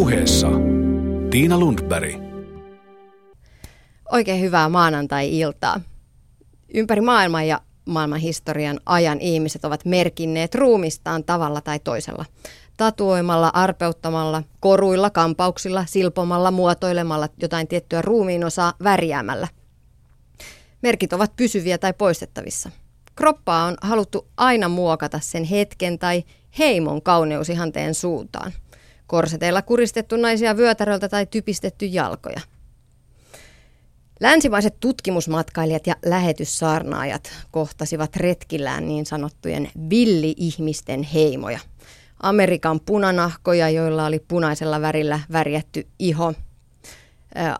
puheessa Tiina Lundberg. Oikein hyvää maanantai-iltaa. Ympäri maailman ja maailman historian ajan ihmiset ovat merkinneet ruumistaan tavalla tai toisella. Tatuoimalla, arpeuttamalla, koruilla, kampauksilla, silpomalla, muotoilemalla jotain tiettyä ruumiinosaa värjäämällä. Merkit ovat pysyviä tai poistettavissa. Kroppaa on haluttu aina muokata sen hetken tai heimon kauneusihanteen suuntaan. Korseteilla kuristettu naisia vyötäröltä tai typistetty jalkoja. Länsimaiset tutkimusmatkailijat ja lähetyssaarnaajat kohtasivat retkillään niin sanottujen villi-ihmisten heimoja. Amerikan punanahkoja, joilla oli punaisella värillä värjätty iho.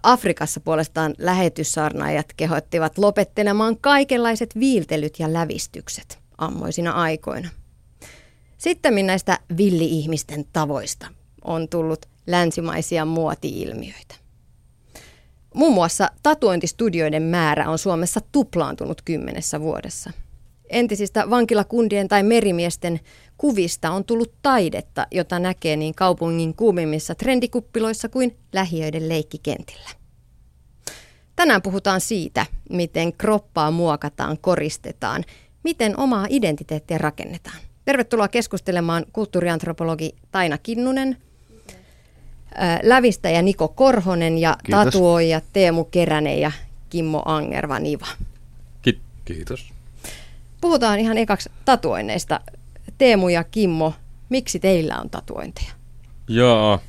Afrikassa puolestaan lähetyssaarnaajat kehottivat lopettelemaan kaikenlaiset viiltelyt ja lävistykset ammoisina aikoina. Sitten näistä villi-ihmisten tavoista on tullut länsimaisia muoti-ilmiöitä. Muun muassa tatuointistudioiden määrä on Suomessa tuplaantunut kymmenessä vuodessa. Entisistä vankilakundien tai merimiesten kuvista on tullut taidetta, jota näkee niin kaupungin kuumimmissa trendikuppiloissa kuin lähiöiden leikkikentillä. Tänään puhutaan siitä, miten kroppaa muokataan, koristetaan, miten omaa identiteettiä rakennetaan. Tervetuloa keskustelemaan kulttuuriantropologi Taina Kinnunen, lävistäjä Niko Korhonen ja Kiitos. tatuoija Teemu Keränen ja Kimmo Angerva-Niva. Ki- Kiitos. Puhutaan ihan ekaksi tatuoinneista. Teemu ja Kimmo, miksi teillä on tatuointeja? Joo.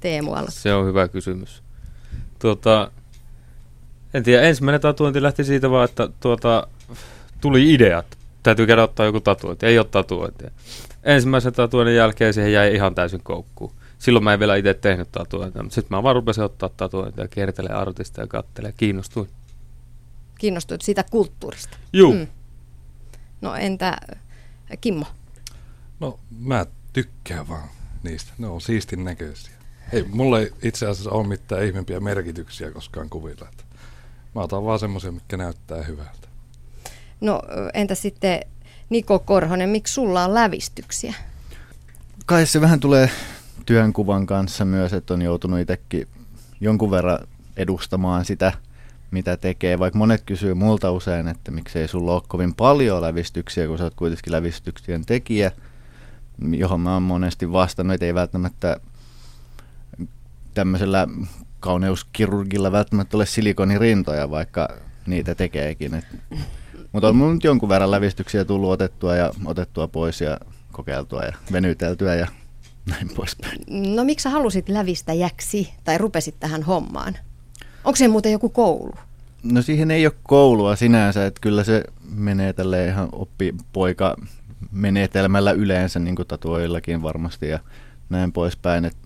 Teemu aloittaa. Se on hyvä kysymys. Tuota, en tiedä, ensimmäinen tatuointi lähti siitä vaan, että tuota, tuli ideat. Täytyy käydä ottaa joku tatuointi. Ei ole tatuointia. Ensimmäisen tatuoinnin jälkeen siihen jäi ihan täysin koukkuun silloin mä en vielä itse tehnyt tatuointia, mutta sitten mä vaan rupesin ottaa tatuointia ja kiertelee artista ja kattelee. Kiinnostuin. Kiinnostuit siitä kulttuurista? Juu. Mm. No entä Kimmo? No mä tykkään vaan niistä. Ne on siistin näköisiä. Ei, mulla ei itse asiassa ole mitään ihmeempiä merkityksiä koskaan kuvilla. Että mä otan vaan semmoisia, mitkä näyttää hyvältä. No entä sitten Niko Korhonen, miksi sulla on lävistyksiä? Kai se vähän tulee työnkuvan kanssa myös, että on joutunut itsekin jonkun verran edustamaan sitä, mitä tekee. Vaikka monet kysyy multa usein, että miksei sulla ole kovin paljon lävistyksiä, kun sä oot kuitenkin lävistyksien tekijä, johon mä oon monesti vastannut, että ei välttämättä tämmöisellä kauneuskirurgilla välttämättä ole silikonirintoja, vaikka niitä tekeekin. Mutta on mun nyt jonkun verran lävistyksiä tullut otettua ja otettua pois ja kokeiltua ja venyteltyä ja näin poispäin. No miksi sä halusit lävistäjäksi tai rupesit tähän hommaan? Onko se muuten joku koulu? No siihen ei ole koulua sinänsä, että kyllä se menee tälle ihan oppipoika menetelmällä yleensä, niin kuin tatuoillakin varmasti ja näin poispäin. Et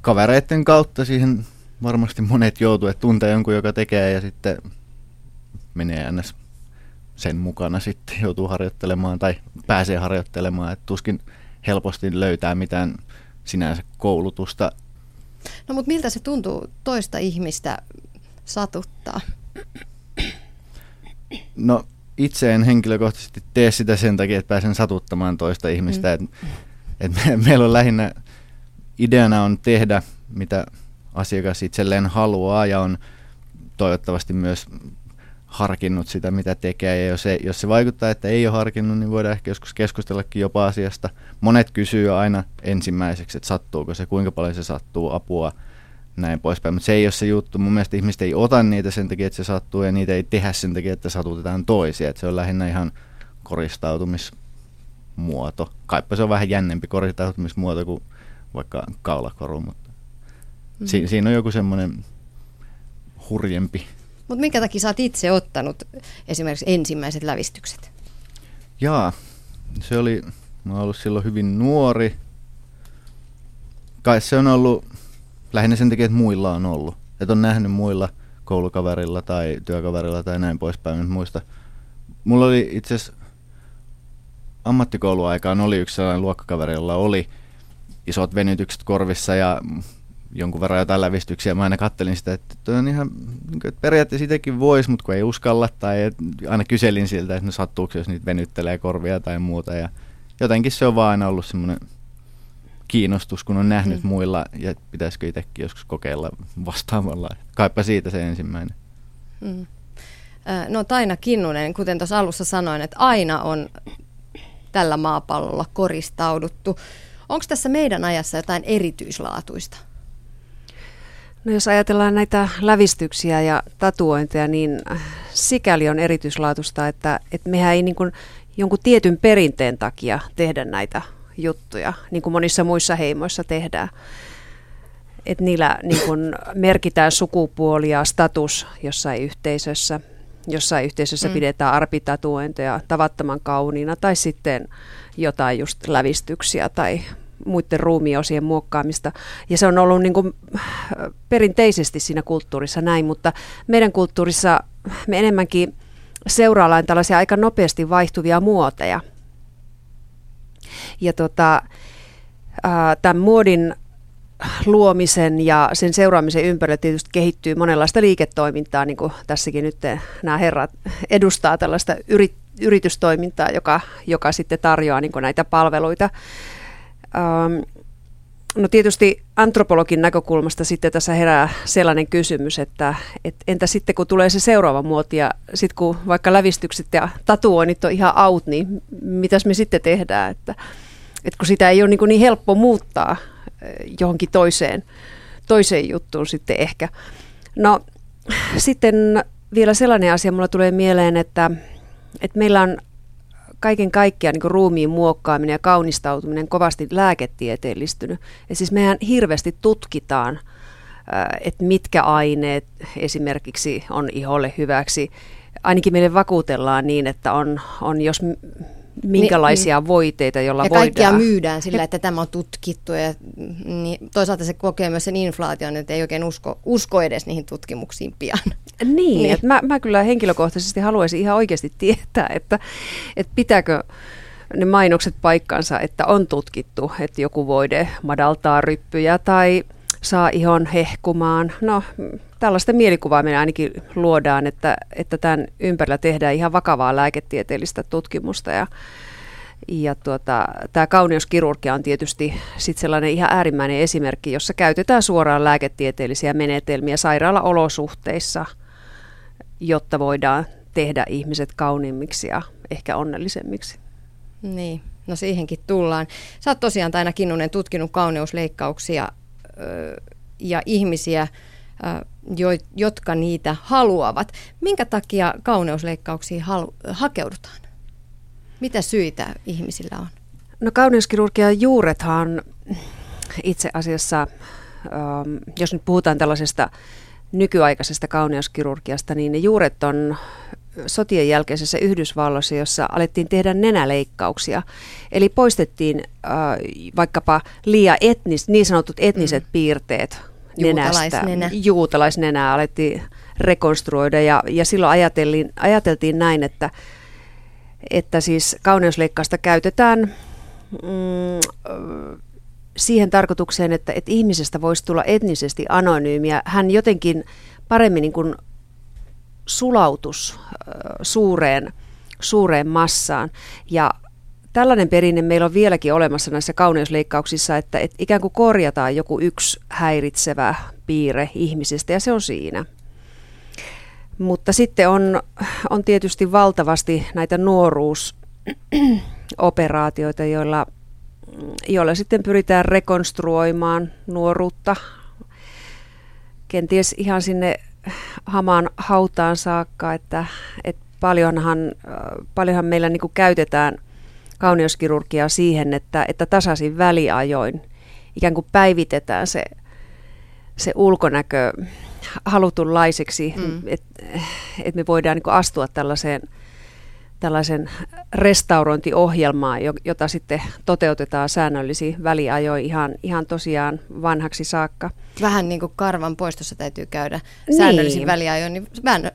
kavereiden kautta siihen varmasti monet joutuu, että tuntee jonkun, joka tekee ja sitten menee ns. sen mukana sitten joutuu harjoittelemaan tai pääsee harjoittelemaan, että tuskin helposti löytää mitään sinänsä koulutusta. No mutta miltä se tuntuu toista ihmistä satuttaa? No itse en henkilökohtaisesti tee sitä sen takia, että pääsen satuttamaan toista ihmistä. Mm. Et, et me, meillä on lähinnä ideana on tehdä, mitä asiakas itselleen haluaa ja on toivottavasti myös harkinnut sitä, mitä tekee. Ja jos, ei, jos se vaikuttaa, että ei ole harkinnut, niin voidaan ehkä joskus keskustellakin jopa asiasta. Monet kysyy aina ensimmäiseksi, että sattuuko se, kuinka paljon se sattuu, apua, näin poispäin. Mutta se ei ole se juttu. Mun mielestä ihmiset ei ota niitä sen takia, että se sattuu, ja niitä ei tehdä sen takia, että satutetaan toisia. Et se on lähinnä ihan koristautumismuoto. Kaipa se on vähän jännempi koristautumismuoto kuin vaikka kaulakoru, mutta mm. si- siinä on joku semmoinen hurjempi mutta minkä takia sä oot itse ottanut esimerkiksi ensimmäiset lävistykset? Jaa, se oli, mä ollut silloin hyvin nuori. Kai se on ollut lähinnä sen takia, että muilla on ollut. Että on nähnyt muilla koulukaverilla tai työkaverilla tai näin poispäin. Muista. Mulla oli itse asiassa ammattikouluaikaan oli yksi sellainen luokkakaveri, jolla oli isot venytykset korvissa ja jonkun verran jotain lävistyksiä. Mä aina kattelin sitä, että toi on ihan, niin että periaatteessa sitäkin voisi, mutta kun ei uskalla. Tai aina kyselin siltä, että no sattuuko, jos niitä venyttelee korvia tai muuta. Ja jotenkin se on vaan aina ollut semmoinen kiinnostus, kun on nähnyt mm. muilla, ja pitäisikö itsekin joskus kokeilla vastaavalla. Kaipa siitä se ensimmäinen. Mm. No Taina Kinnunen, kuten tuossa alussa sanoin, että aina on tällä maapallolla koristauduttu. Onko tässä meidän ajassa jotain erityislaatuista? No jos ajatellaan näitä lävistyksiä ja tatuointeja, niin sikäli on erityislaatusta, että, että mehän ei niin kuin jonkun tietyn perinteen takia tehdä näitä juttuja, niin kuin monissa muissa heimoissa tehdään. Että niillä niin kuin merkitään sukupuoli ja status jossain yhteisössä. Jossain yhteisössä mm. pidetään arpitatuointeja tavattoman kauniina tai sitten jotain just lävistyksiä tai muiden ruumiosien muokkaamista. Ja se on ollut niin kuin perinteisesti siinä kulttuurissa näin, mutta meidän kulttuurissa me enemmänkin seuraillaan tällaisia aika nopeasti vaihtuvia muoteja. Ja tota, tämän muodin luomisen ja sen seuraamisen ympärillä tietysti kehittyy monenlaista liiketoimintaa, niin kuin tässäkin nyt nämä herrat edustaa tällaista yrit, yritystoimintaa, joka, joka sitten tarjoaa niin näitä palveluita. Ähm, no tietysti antropologin näkökulmasta sitten tässä herää sellainen kysymys, että et entä sitten kun tulee se seuraava muoti ja sitten kun vaikka lävistykset ja tatuoinnit on ihan out, niin mitäs me sitten tehdään, että, että kun sitä ei ole niin, niin helppo muuttaa eh, johonkin toiseen, toiseen juttuun sitten ehkä. No sitten vielä sellainen asia mulla tulee mieleen, että, että meillä on kaiken kaikkiaan niin ruumiin muokkaaminen ja kaunistautuminen kovasti lääketieteellistynyt. Ja siis mehän hirveästi tutkitaan, että mitkä aineet esimerkiksi on iholle hyväksi. Ainakin meille vakuutellaan niin, että on, on jos minkälaisia niin, voiteita, joilla ja voidaan. Kaikkia myydään sillä, että tämä on tutkittu ja niin, toisaalta se kokee myös sen inflaation, että ei oikein usko, usko edes niihin tutkimuksiin pian. Niin, niin. Että mä, mä kyllä henkilökohtaisesti haluaisin ihan oikeasti tietää, että, että pitääkö ne mainokset paikkansa, että on tutkittu, että joku voide madaltaa ryppyjä tai saa ihon hehkumaan. No, tällaista mielikuvaa me ainakin luodaan, että, että tämän ympärillä tehdään ihan vakavaa lääketieteellistä tutkimusta ja ja tuota, tämä kauneuskirurgia on tietysti sit sellainen ihan äärimmäinen esimerkki, jossa käytetään suoraan lääketieteellisiä menetelmiä sairaalaolosuhteissa, jotta voidaan tehdä ihmiset kauniimmiksi ja ehkä onnellisemmiksi. Niin, no siihenkin tullaan. Sä oot tosiaan Taina Kinnunen tutkinut kauneusleikkauksia ja ihmisiä, jo, jotka niitä haluavat. Minkä takia kauneusleikkauksiin halu, hakeudutaan? Mitä syitä ihmisillä on? No kauneuskirurgian juurethan itse asiassa, ähm, jos nyt puhutaan tällaisesta nykyaikaisesta kauneuskirurgiasta, niin ne juuret on sotien jälkeisessä Yhdysvalloissa, jossa alettiin tehdä nenäleikkauksia. Eli poistettiin äh, vaikkapa liian etnis, niin sanotut etniset mm. piirteet nenästä. Juutalaisnenää alettiin rekonstruoida ja, ja silloin ajateltiin, ajateltiin näin, että että siis kauneusleikkausta käytetään mm, siihen tarkoitukseen, että, että ihmisestä voisi tulla etnisesti anonyymiä. Hän jotenkin paremmin niin kuin sulautus suureen, suureen massaan. Ja tällainen perinne meillä on vieläkin olemassa näissä kauneusleikkauksissa, että, että ikään kuin korjataan joku yksi häiritsevä piirre ihmisestä ja se on siinä. Mutta sitten on, on tietysti valtavasti näitä nuoruusoperaatioita, joilla, joilla sitten pyritään rekonstruoimaan nuoruutta kenties ihan sinne hamaan hautaan saakka, että, että paljonhan, paljonhan meillä niin kuin käytetään kauneuskirurgiaa siihen, että, että tasaisin väliajoin ikään kuin päivitetään se, se ulkonäkö halutunlaiseksi, mm. että et me voidaan niin astua tällaiseen tällaisen restaurointiohjelmaan, jota sitten toteutetaan säännöllisiin väliajoin ihan, ihan tosiaan vanhaksi saakka. Vähän niin kuin karvan poistossa täytyy käydä niin. säännöllisin väliajoin, niin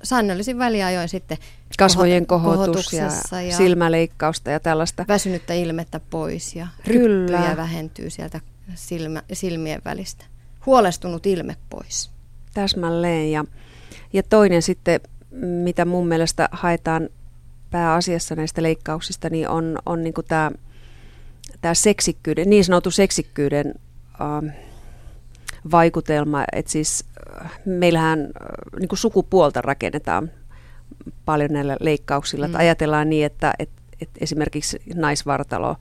säännöllisin väliajoin sitten kasvojen kohotus ja, ja silmäleikkausta ja tällaista. Väsynyttä ilmettä pois ja ryppyjä vähentyy sieltä silmä, silmien välistä. Huolestunut ilme pois. Täsmälleen. Ja, ja toinen sitten, mitä mun mielestä haetaan pääasiassa näistä leikkauksista, niin on, on niin tämä tämä seksikkyyden, niin sanottu seksikkyyden äh, vaikutelma, että siis äh, meillähän äh, niin kuin sukupuolta rakennetaan paljon näillä leikkauksilla. Mm. Että ajatellaan niin, että, että, että esimerkiksi naisvartalo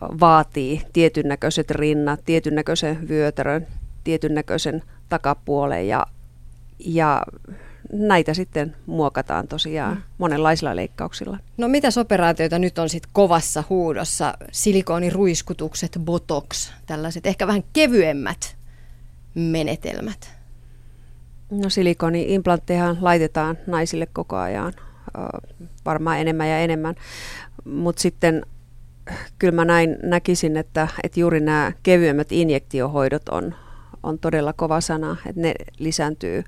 vaatii tietyn näköiset rinnat, tietyn näköisen vyötärön, tietyn näköisen takapuolen ja, ja näitä sitten muokataan tosiaan mm. monenlaisilla leikkauksilla. No mitä operaatioita nyt on sitten kovassa huudossa? Silikooniruiskutukset, botox, tällaiset ehkä vähän kevyemmät menetelmät. No silikoni-implanttejahan laitetaan naisille koko ajan, varmaan enemmän ja enemmän, mutta sitten kyllä mä näin näkisin, että, että juuri nämä kevyemmät injektiohoidot on, on todella kova sana, että ne lisääntyy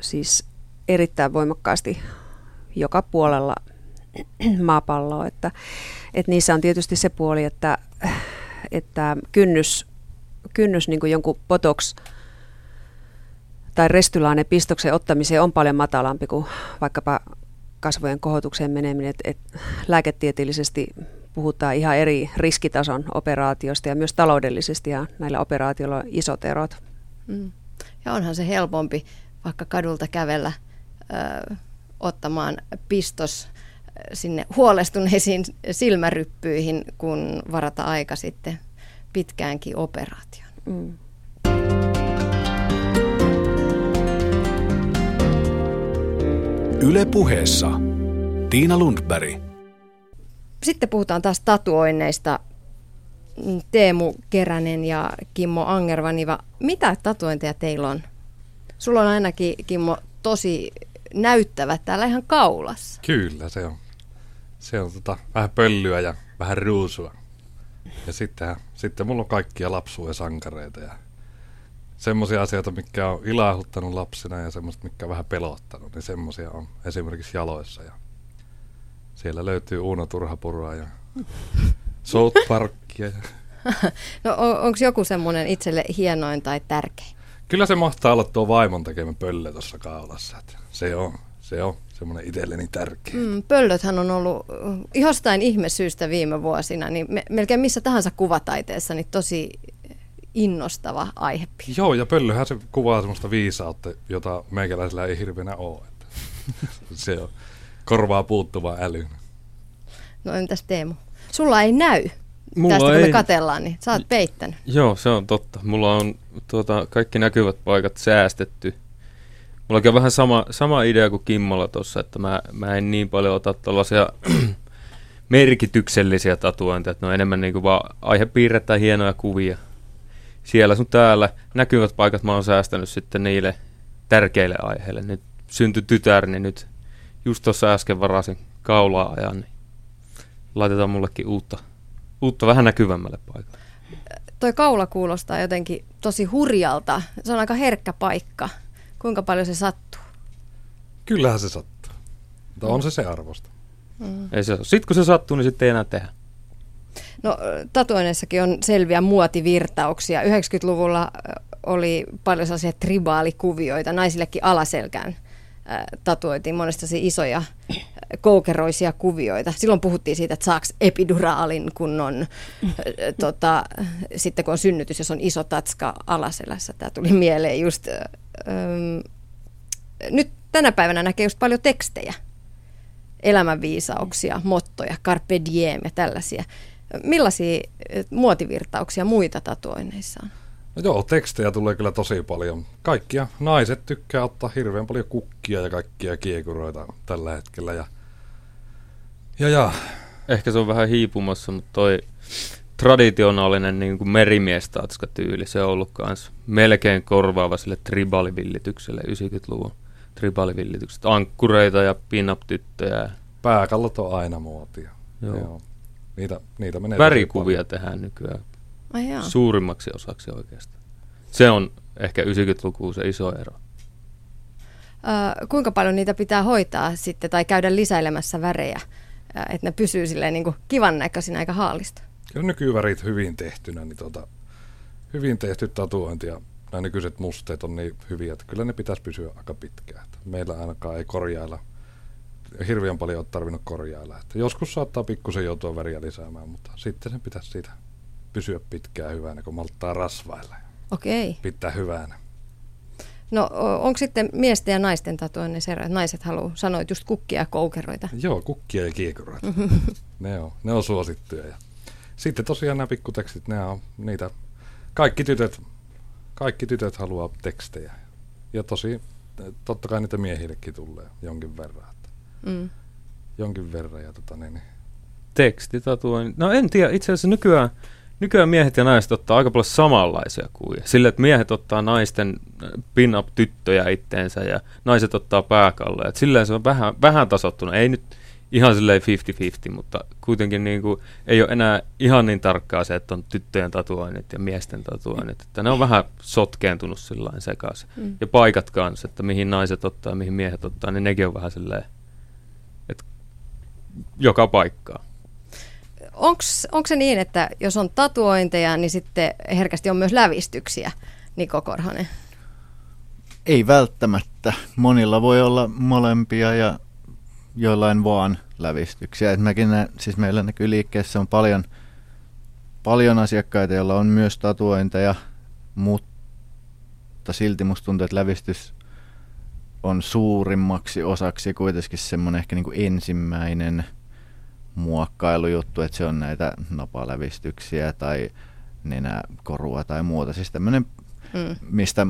siis erittäin voimakkaasti joka puolella maapalloa, että, että niissä on tietysti se puoli, että, että kynnys, kynnys niin kuin jonkun botox tai restylaane pistoksen ottamiseen on paljon matalampi kuin vaikkapa kasvojen kohotukseen meneminen. Et, et lääketieteellisesti puhutaan ihan eri riskitason operaatiosta ja myös taloudellisesti ja näillä operaatioilla on isot erot. Mm. Ja onhan se helpompi vaikka kadulta kävellä ö, ottamaan pistos sinne huolestuneisiin silmäryppyihin, kun varata aika sitten pitkäänkin operaation. Mm. Yle puheessa Tiina Lundberg. Sitten puhutaan taas tatuoinneista. Teemu Keränen ja Kimmo Angervaniva. Mitä tatuointeja teillä on? Sulla on ainakin, Kimmo, tosi näyttävät täällä ihan kaulassa. Kyllä, se on. Se on tota, vähän pöllyä ja vähän ruusua. Ja sitten, sitten mulla on kaikkia lapsuuden sankareita ja semmoisia asioita, mikä on ilahduttanut lapsena ja semmoista, mikä on vähän pelottanut, niin semmoisia on esimerkiksi jaloissa. Ja siellä löytyy Uuno Turhapurua ja South Parkia. no on, onko joku semmoinen itselle hienoin tai tärkein? Kyllä se mahtaa olla tuo vaimon tekemä pöllö tuossa kaulassa. Että se on, se on semmoinen itselleni tärkeä. Mm, pöllöthän on ollut jostain ihmesyystä viime vuosina, niin me, melkein missä tahansa kuvataiteessa, niin tosi innostava aihe. Joo, ja pöllöhän se kuvaa semmoista viisautta, jota meikäläisellä ei hirveänä ole. Että se on korvaa puuttuva äly. No entäs Teemu? Sulla ei näy. Mulla Tästä kun ei... me katellaan, niin sä oot peittänyt. Joo, se on totta. Mulla on tuota, kaikki näkyvät paikat säästetty. Mulla on vähän sama, sama idea kuin Kimmolla tuossa, että mä, mä en niin paljon ota tällaisia merkityksellisiä tatuointeja, että ne on enemmän niin kuin vaan aihepiirrettä hienoja kuvia. Siellä sun täällä näkyvät paikat mä oon säästänyt sitten niille tärkeille aiheille. Nyt syntyi tytär, niin nyt just tuossa äsken varasin kaulaa ajan, niin laitetaan mullekin uutta, uutta vähän näkyvämmälle paikalle. Toi kaula kuulostaa jotenkin tosi hurjalta. Se on aika herkkä paikka. Kuinka paljon se sattuu? Kyllähän se sattuu. Mutta on se se arvosta. Mm. Ei se Sitten kun se sattuu, niin sitten ei enää tehdä. No tatuoinneissakin on selviä muotivirtauksia. 90-luvulla oli paljon sellaisia tribaalikuvioita naisillekin alaselkään tatuoitiin monesta isoja koukeroisia kuvioita. Silloin puhuttiin siitä, että saaks epiduraalin, kun on, tota, sitten kun on synnytys, jos on iso tatska alaselässä. Tämä tuli mieleen just. Ähm, nyt tänä päivänä näkee just paljon tekstejä, elämänviisauksia, mottoja, carpe diem ja tällaisia. Millaisia muotivirtauksia muita tatuoinneissa on? No joo, tekstejä tulee kyllä tosi paljon. Kaikkia naiset tykkää ottaa hirveän paljon kukkia ja kaikkia kiekuroita tällä hetkellä. Ja, ja, ja. Ehkä se on vähän hiipumassa, mutta toi traditionaalinen niin kuin merimiestatska-tyyli, se on ollut myös melkein korvaava sille tribalivillitykselle 90-luvun tribalivillitykset. Ankkureita ja pin-up-tyttöjä. Pääkallot on aina muotia. Joo. Joo. Niitä, niitä menee Värikuvia tehdään nykyään Ai suurimmaksi osaksi oikeastaan. Se on ehkä 90-lukuun se iso ero. Ö, kuinka paljon niitä pitää hoitaa sitten tai käydä lisäilemässä värejä, että ne pysyy silleen niin kuin kivan näköisinä eikä haalista? Kyllä nykyvärit hyvin tehtynä, niin tota, hyvin tehty tatuointi ja nämä nykyiset musteet on niin hyviä, että kyllä ne pitäisi pysyä aika pitkään. Meillä ainakaan ei korjailla hirveän paljon ole tarvinnut korjailla. Että joskus saattaa pikkusen joutua väriä lisäämään, mutta sitten se pitäisi siitä pysyä pitkään hyvänä, kun malttaa rasvailla. Okei. Okay. Pitää hyvänä. No onko sitten miesten ja naisten tatuoinnin ero, että naiset haluaa, sanoit just kukkia ja koukeroita? Joo, kukkia ja kiekuroita. ne, on, ne on suosittuja. Ja sitten tosiaan nämä pikkutekstit, ne on niitä, kaikki tytöt, kaikki tytöt haluaa tekstejä. Ja tosi, totta kai niitä miehillekin tulee jonkin verran. Että mm. Jonkin verran. Ja tota, niin, niin. Tekstitatuointi. No en tiedä, itse asiassa nykyään, nykyään miehet ja naiset ottaa aika paljon samanlaisia kuvia. Sillä, että miehet ottaa naisten äh, pin-up-tyttöjä itteensä ja naiset ottaa pääkalloja. Silleen se on vähän, vähän tasottunut. Ei nyt ihan silleen 50-50, mutta kuitenkin niin kuin, ei ole enää ihan niin tarkkaa se, että on tyttöjen tatuoinnit ja miesten tatuoinnit. Että ne on vähän sotkeentunut sillä sekaisin. Mm. Ja paikat kanssa, että mihin naiset ottaa ja mihin miehet ottaa, niin nekin on vähän silleen, että joka paikkaa. Onko se niin, että jos on tatuointeja, niin sitten herkästi on myös lävistyksiä, Niko Korhonen? Ei välttämättä. Monilla voi olla molempia ja joillain vaan lävistyksiä. Et mäkin näen, siis meillä näkyy liikkeessä on paljon, paljon asiakkaita, joilla on myös tatuointeja, mutta silti musta tuntuu, että lävistys on suurimmaksi osaksi kuitenkin semmoinen ehkä niin kuin ensimmäinen muokkailujuttu, että se on näitä napalävistyksiä tai nenäkorua tai muuta. Siis tämmöinen, mm. mistä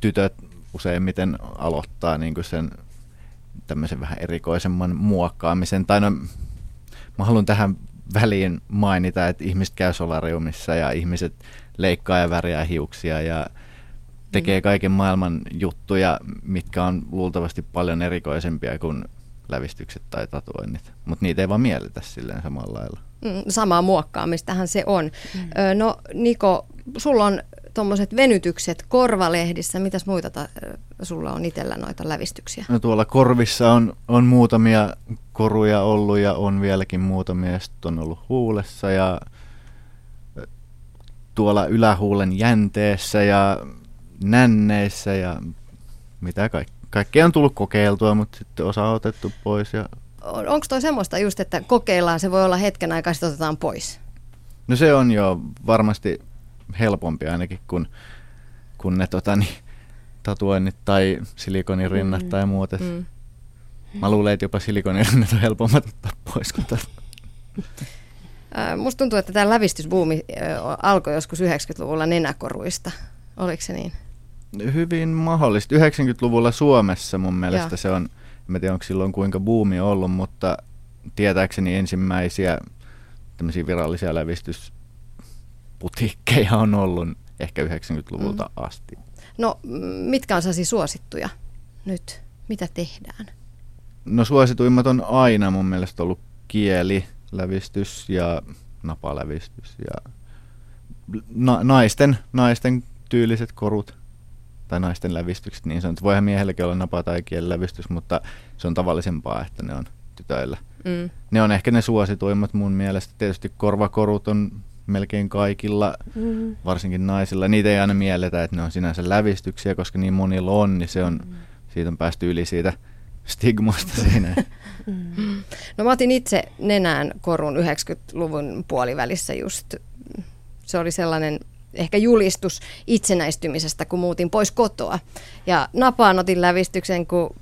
tytöt useimmiten aloittaa niin kuin sen tämmöisen vähän erikoisemman muokkaamisen. Tai no, mä haluan tähän väliin mainita, että ihmiset käy solariumissa ja ihmiset leikkaa ja värjää hiuksia ja tekee mm. kaiken maailman juttuja, mitkä on luultavasti paljon erikoisempia kuin lävistykset tai tatuoinnit. Mutta niitä ei vaan mielletä silleen samalla lailla. Mm, samaa muokkaamistahan se on. Mm. no Niko, sulla on tuommoiset venytykset korvalehdissä. Mitäs muita ta- sulla on itsellä noita lävistyksiä? No tuolla korvissa on, on muutamia koruja ollut ja on vieläkin muutamia. Ja on ollut huulessa ja tuolla ylähuulen jänteessä ja nänneissä ja mitä kaikkea. Kaikkea on tullut kokeiltua, mutta sitten osa on otettu pois. Ja... On, Onko toi semmoista just, että kokeillaan, se voi olla hetken aikaa, sitten otetaan pois? No se on jo varmasti helpompi ainakin kuin, kun ne tota, niin, tatuoinnit tai silikonirinnat mm. tai muut. Mm. Mä luulen, että jopa silikonirinnat on helpommat ottaa pois kuin tästä. Musta tuntuu, että tämä lävistysbuumi alkoi joskus 90-luvulla nenäkoruista. Oliko se niin? Hyvin mahdollista. 90-luvulla Suomessa mun mielestä Joo. se on, en tiedä onko silloin kuinka buumi ollut, mutta tietääkseni ensimmäisiä tämmöisiä virallisia lävistys putiikkeja on ollut ehkä 90-luvulta mm. asti. No mitkä on sellaisia suosittuja nyt? Mitä tehdään? No suosituimmat on aina mun mielestä ollut kieli, lävistys ja napalävistys ja na- naisten, naisten tyyliset korut tai naisten lävistykset niin sanottu. Voihan miehelläkin olla napa- tai kielilävistys, mutta se on tavallisempaa, että ne on tytöillä. Mm. Ne on ehkä ne suosituimmat mun mielestä. Tietysti korvakorut on melkein kaikilla, mm. varsinkin naisilla. Niitä ei aina mielletä, että ne on sinänsä lävistyksiä, koska niin monilla on, niin se on, mm. siitä on päästy yli siitä stigmasta siinä. Mm. No mä otin itse nenään korun 90-luvun puolivälissä just. Se oli sellainen ehkä julistus itsenäistymisestä, kun muutin pois kotoa. Ja napaan otin lävistyksen, kun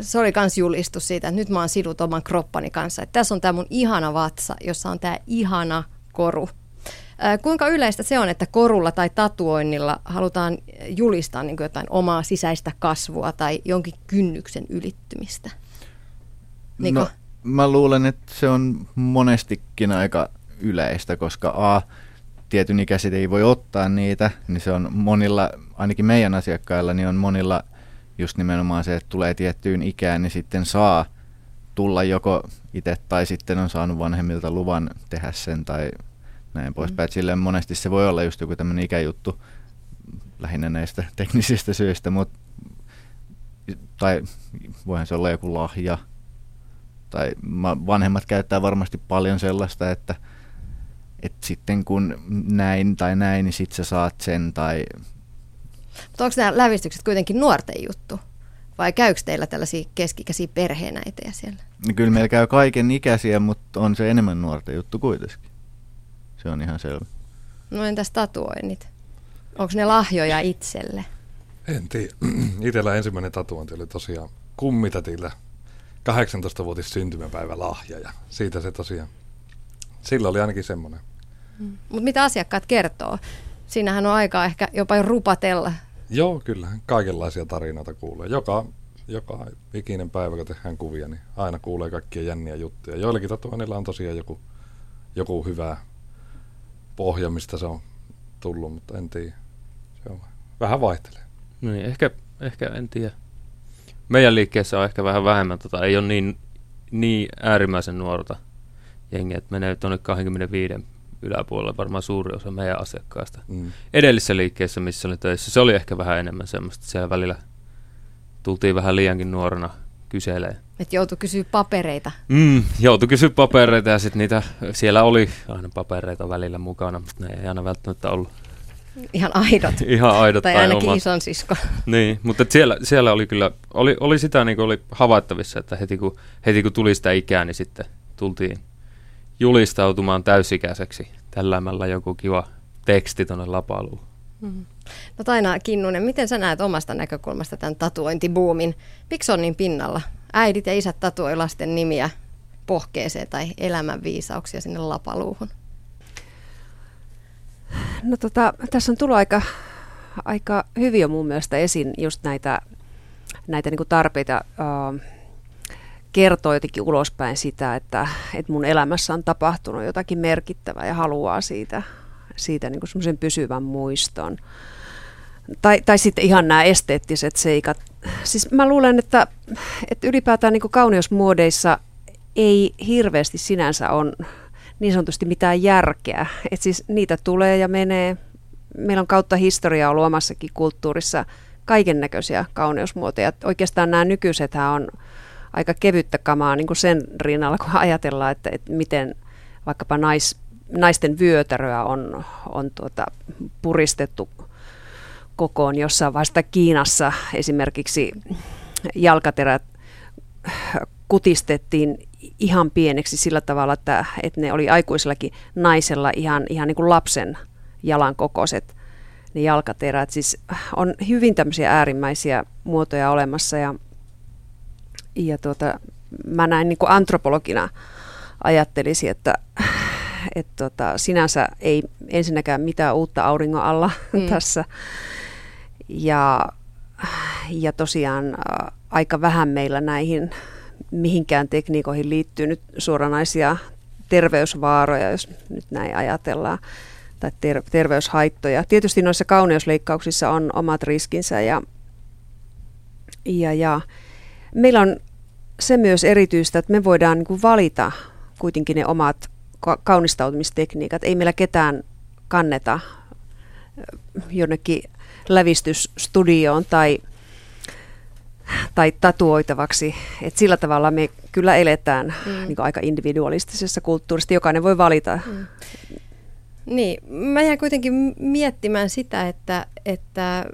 se oli myös julistus siitä, että nyt mä oon sidut oman kroppani kanssa. Että tässä on tämä mun ihana vatsa, jossa on tämä ihana koru. Kuinka yleistä se on, että korulla tai tatuoinnilla halutaan julistaa niin jotain omaa sisäistä kasvua tai jonkin kynnyksen ylittymistä? Niko? No, mä luulen, että se on monestikin aika yleistä, koska A, tietyn ikäiset ei voi ottaa niitä, niin se on monilla, ainakin meidän asiakkailla, niin on monilla just nimenomaan se, että tulee tiettyyn ikään, niin sitten saa tulla joko itse tai sitten on saanut vanhemmilta luvan tehdä sen tai näin poispäin. Mm. Silleen monesti se voi olla just joku tämmöinen ikäjuttu lähinnä näistä teknisistä syistä, mutta tai voihan se olla joku lahja. Tai vanhemmat käyttää varmasti paljon sellaista, että, että sitten kun näin tai näin, niin sitten sä saat sen. Tai... Mutta onko nämä lävistykset kuitenkin nuorten juttu? Vai käykö teillä tällaisia keskikäisiä perheenäitejä siellä? Niin kyllä meillä käy kaiken ikäisiä, mutta on se enemmän nuorten juttu kuitenkin. Se on ihan selvä. No entäs tatuoinnit? Onko ne lahjoja itselle? En tiedä. Itellä ensimmäinen tatuointi oli tosiaan kummitatilla 18-vuotis syntymäpäivä lahja ja siitä se tosiaan, sillä oli ainakin semmoinen. Mm. Mutta mitä asiakkaat kertoo? Siinähän on aikaa ehkä jopa rupatella. Joo, kyllä. Kaikenlaisia tarinoita kuulee. Joka, joka ikinen päivä, kun tehdään kuvia, niin aina kuulee kaikkia jänniä juttuja. Joillakin tatuoinnilla on tosiaan joku, joku hyvä pohja, mistä se on tullut, mutta en tiedä. Se on vähän vaihtelee. No niin, ehkä, ehkä en tiedä. Meidän liikkeessä on ehkä vähän vähemmän, tota, ei ole niin, niin äärimmäisen nuorta jengiä, että menee tuonne 25 yläpuolella varmaan suuri osa meidän asiakkaista. Mm. Edellisessä liikkeessä, missä oli töissä, se oli ehkä vähän enemmän semmoista, siellä välillä tultiin vähän liiankin nuorena kyselee. Että joutui kysyä papereita. Mm, joutui kysyä papereita ja sitten niitä, siellä oli aina papereita välillä mukana, mutta ne ei aina välttämättä ollut. Ihan aidot. Ihan aidot tai, tai ainakin omat. ison sisko. Niin, mutta siellä, siellä oli kyllä, oli, oli sitä niin kuin oli havaittavissa, että heti kun, heti kun tuli sitä ikää, niin sitten tultiin julistautumaan täysikäiseksi tällämällä joku kiva teksti tuonne lapaluun. Mm-hmm. No Taina Kinnunen, miten sä näet omasta näkökulmasta tämän tatuointibuumin? Miksi on niin pinnalla? Äidit ja isät tatuoi lasten nimiä pohkeeseen tai elämänviisauksia sinne lapaluuhun. No tota, tässä on tullut aika, aika hyvin jo mun mielestä esiin just näitä, näitä niin tarpeita uh, kertoo jotenkin ulospäin sitä, että, että mun elämässä on tapahtunut jotakin merkittävää ja haluaa siitä, siitä niin semmoisen pysyvän muiston. Tai, tai sitten ihan nämä esteettiset seikat. Siis mä luulen, että, että ylipäätään niin kauneusmuodeissa ei hirveästi sinänsä on niin sanotusti mitään järkeä. Et siis niitä tulee ja menee. Meillä on kautta historiaa ollut omassakin kulttuurissa kaiken näköisiä kauneusmuotoja. Oikeastaan nämä nykyiset on aika kevyttä kamaa niin kuin sen rinnalla, kun ajatellaan, että, että miten vaikkapa nais, naisten vyötäröä on, on tuota, puristettu kokoon jossain vasta Kiinassa esimerkiksi jalkaterät kutistettiin ihan pieneksi sillä tavalla, että, että ne oli aikuisellakin naisella ihan, ihan niin kuin lapsen jalan kokoiset ne jalkaterät. Siis on hyvin tämmöisiä äärimmäisiä muotoja olemassa ja, ja tuota, mä näin niin kuin antropologina ajattelisin, että, että tota, sinänsä ei ensinnäkään mitään uutta auringon alla mm. tässä. Ja, ja tosiaan ä, aika vähän meillä näihin mihinkään tekniikoihin liittyy nyt suoranaisia terveysvaaroja, jos nyt näin ajatellaan, tai ter- terveyshaittoja. Tietysti noissa kauneusleikkauksissa on omat riskinsä ja, ja, ja meillä on se myös erityistä, että me voidaan niin kuin valita kuitenkin ne omat kaunistautumistekniikat. Ei meillä ketään kanneta jonnekin lävistysstudioon tai tai tatuoitavaksi. Et sillä tavalla me kyllä eletään mm. niin aika individualistisessa kulttuurissa. Jokainen voi valita. Mm. Niin, mä jään kuitenkin miettimään sitä, että, että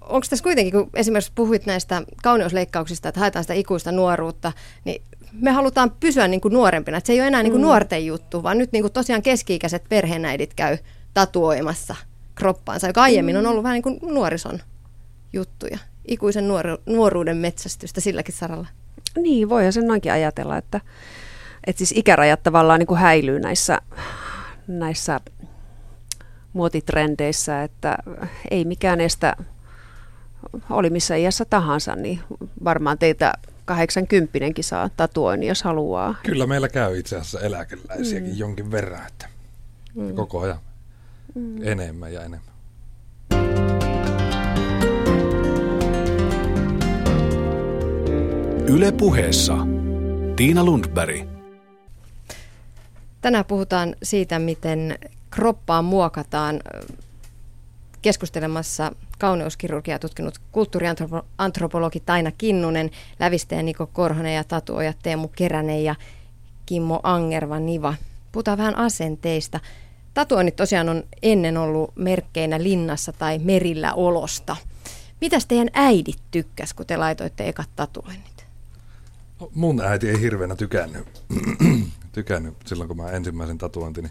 onko tässä kuitenkin, kun esimerkiksi puhuit näistä kauneusleikkauksista, että haetaan sitä ikuista nuoruutta, niin me halutaan pysyä niin kuin nuorempina. Että se ei ole enää niin kuin mm. nuorten juttu, vaan nyt niin kuin tosiaan keski-ikäiset perheenäidit käy tatuoimassa kroppaansa, joka aiemmin on mm. ollut vähän niin kuin nuorison juttuja ikuisen nuoru- nuoruuden metsästystä silläkin saralla. Niin, voihan sen noinkin ajatella, että, että siis ikärajat tavallaan niin kuin häilyy näissä, näissä muotitrendeissä, että ei mikään estä, oli missä iässä tahansa, niin varmaan teitä 80 saa tatuoinnin, jos haluaa. Kyllä meillä käy itse asiassa eläkeläisiäkin mm. jonkin verran, että mm. koko ajan mm. enemmän ja enemmän. Yle puheessa Tiina Lundberg. Tänään puhutaan siitä, miten kroppaa muokataan keskustelemassa kauneuskirurgia tutkinut kulttuuriantropologi Taina Kinnunen, lävistäjä Niko Korhonen ja tatuoja Teemu Keränen ja Kimmo Angerva Niva. Puhutaan vähän asenteista. Tatuoinnit tosiaan on ennen ollut merkkeinä linnassa tai merillä olosta – Mitäs teidän äidit tykkäs, kun te laitoitte ekat tatuoinnit? No, mun äiti ei hirveänä tykännyt, tykännyt silloin, kun mä ensimmäisen tatuointini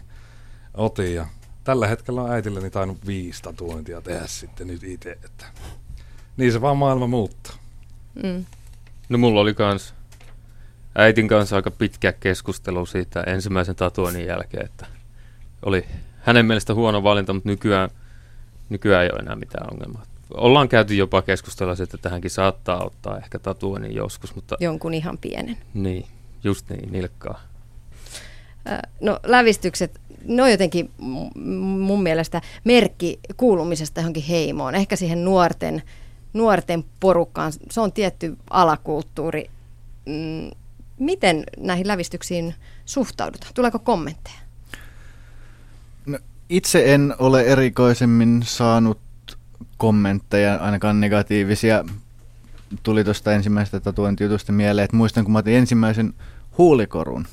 otin. Ja tällä hetkellä on äitilleni tainnut viisi tatuointia tehdä sitten nyt itse. Että niin se vaan maailma muuttuu. Mm. No mulla oli kans äitin kanssa aika pitkä keskustelu siitä ensimmäisen tatuoinnin jälkeen, että oli hänen mielestä huono valinta, mutta nykyään, nykyään ei ole enää mitään ongelmaa. Ollaan käyty jopa keskustelua että tähänkin saattaa ottaa ehkä tatuoinnin joskus, mutta... Jonkun ihan pienen. Niin, just niin, nilkkaa. No lävistykset, ne on jotenkin mun mielestä merkki kuulumisesta johonkin heimoon, ehkä siihen nuorten, nuorten porukkaan. Se on tietty alakulttuuri. Mm, miten näihin lävistyksiin suhtaudutaan? Tuleeko kommentteja? No, itse en ole erikoisemmin saanut kommentteja, ainakaan negatiivisia. Tuli tuosta ensimmäisestä tatuointijutusta mieleen, että muistan kun mä otin ensimmäisen huulikorun.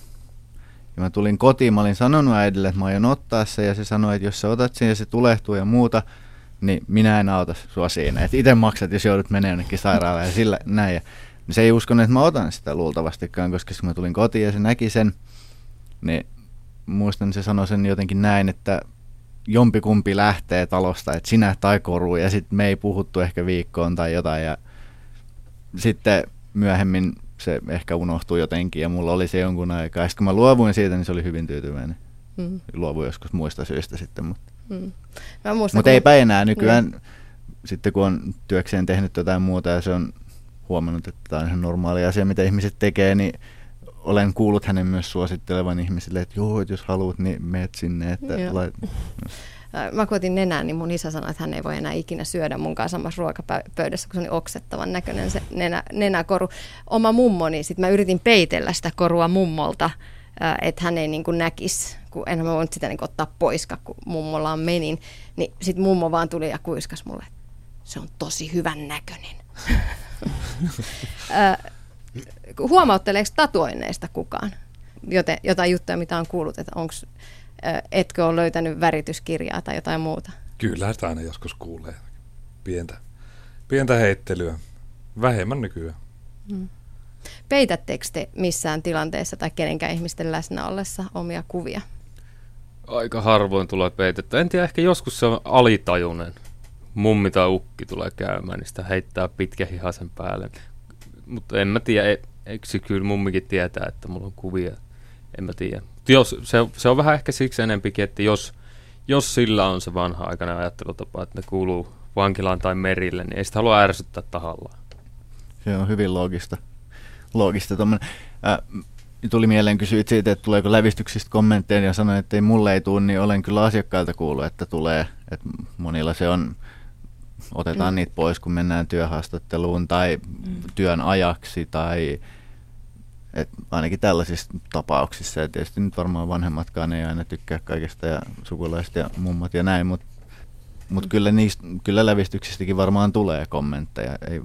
Ja mä tulin kotiin, mä olin sanonut äidille, että mä aion ottaa se, ja se sanoi, että jos sä otat sen ja se tulehtuu ja muuta, niin minä en auta sua siinä. Että itse maksat, jos joudut menemään jonnekin sairaalaan ja sillä näin. Ja se ei uskonut, että mä otan sitä luultavastikaan, koska kun mä tulin kotiin ja se näki sen, niin muistan, se sanoi sen jotenkin näin, että jompikumpi lähtee talosta, että sinä tai koru, ja sitten me ei puhuttu ehkä viikkoon tai jotain, ja sitten myöhemmin se ehkä unohtui jotenkin, ja mulla oli se jonkun aikaa. Sitten kun mä luovuin siitä, niin se oli hyvin tyytyväinen. Mm. Luovuin joskus muista syistä sitten, mutta, mm. mutta kun... eipä enää nykyään, mm. sitten kun on työkseen tehnyt jotain muuta, ja se on huomannut, että tämä on ihan normaali asia, mitä ihmiset tekee, niin olen kuullut hänen myös suosittelevan ihmisille, että joo, että jos haluat, niin meet sinne. Että lait... Mä koitin nenään, niin mun isä sanoi, että hän ei voi enää ikinä syödä mun kanssa samassa ruokapöydässä, kun se on niin oksettavan näköinen se nenä, nenäkoru. Oma mummoni, sitten mä yritin peitellä sitä korua mummolta, että hän ei niin kuin näkisi, kun enhän mä voinut sitä niin ottaa pois, kun mummolaan menin. Niin sitten mummo vaan tuli ja kuiskas mulle, se on tosi hyvän näköinen. huomautteleeko tatuoinneista kukaan? Joten, jotain juttuja, mitä on kuullut, että onko, etkö ole löytänyt värityskirjaa tai jotain muuta? Kyllä, sitä aina joskus kuulee. Pientä, pientä heittelyä. Vähemmän nykyään. Hmm. Peitättekö te missään tilanteessa tai kenenkään ihmisten läsnä ollessa omia kuvia? Aika harvoin tulee peitettä. En tiedä, ehkä joskus se on alitajunen. Mummi tai ukki tulee käymään, niin sitä heittää pitkä hihasen päälle mutta en mä tiedä, e, eikö se kyllä mummikin tietää, että mulla on kuvia, en mä tiedä. Jos, se, se on vähän ehkä siksi enempikin, että jos, jos sillä on se vanha aikainen ajattelutapa, että ne kuuluu vankilaan tai merille, niin ei sitä halua ärsyttää tahallaan. Se on hyvin loogista. loogista äh, tuli mieleen kysyä siitä, että tuleeko lävistyksistä kommentteja ja sanoin, että ei mulle ei tule, niin olen kyllä asiakkailta kuullut, että tulee. Että monilla se on otetaan mm. niitä pois, kun mennään työhaastatteluun tai mm. työn ajaksi tai et ainakin tällaisissa tapauksissa. Ja tietysti nyt varmaan vanhemmatkaan ei aina tykkää kaikesta ja sukulaiset ja mummat ja näin, mutta mut kyllä, niistä, kyllä lävistyksistäkin varmaan tulee kommentteja. Ei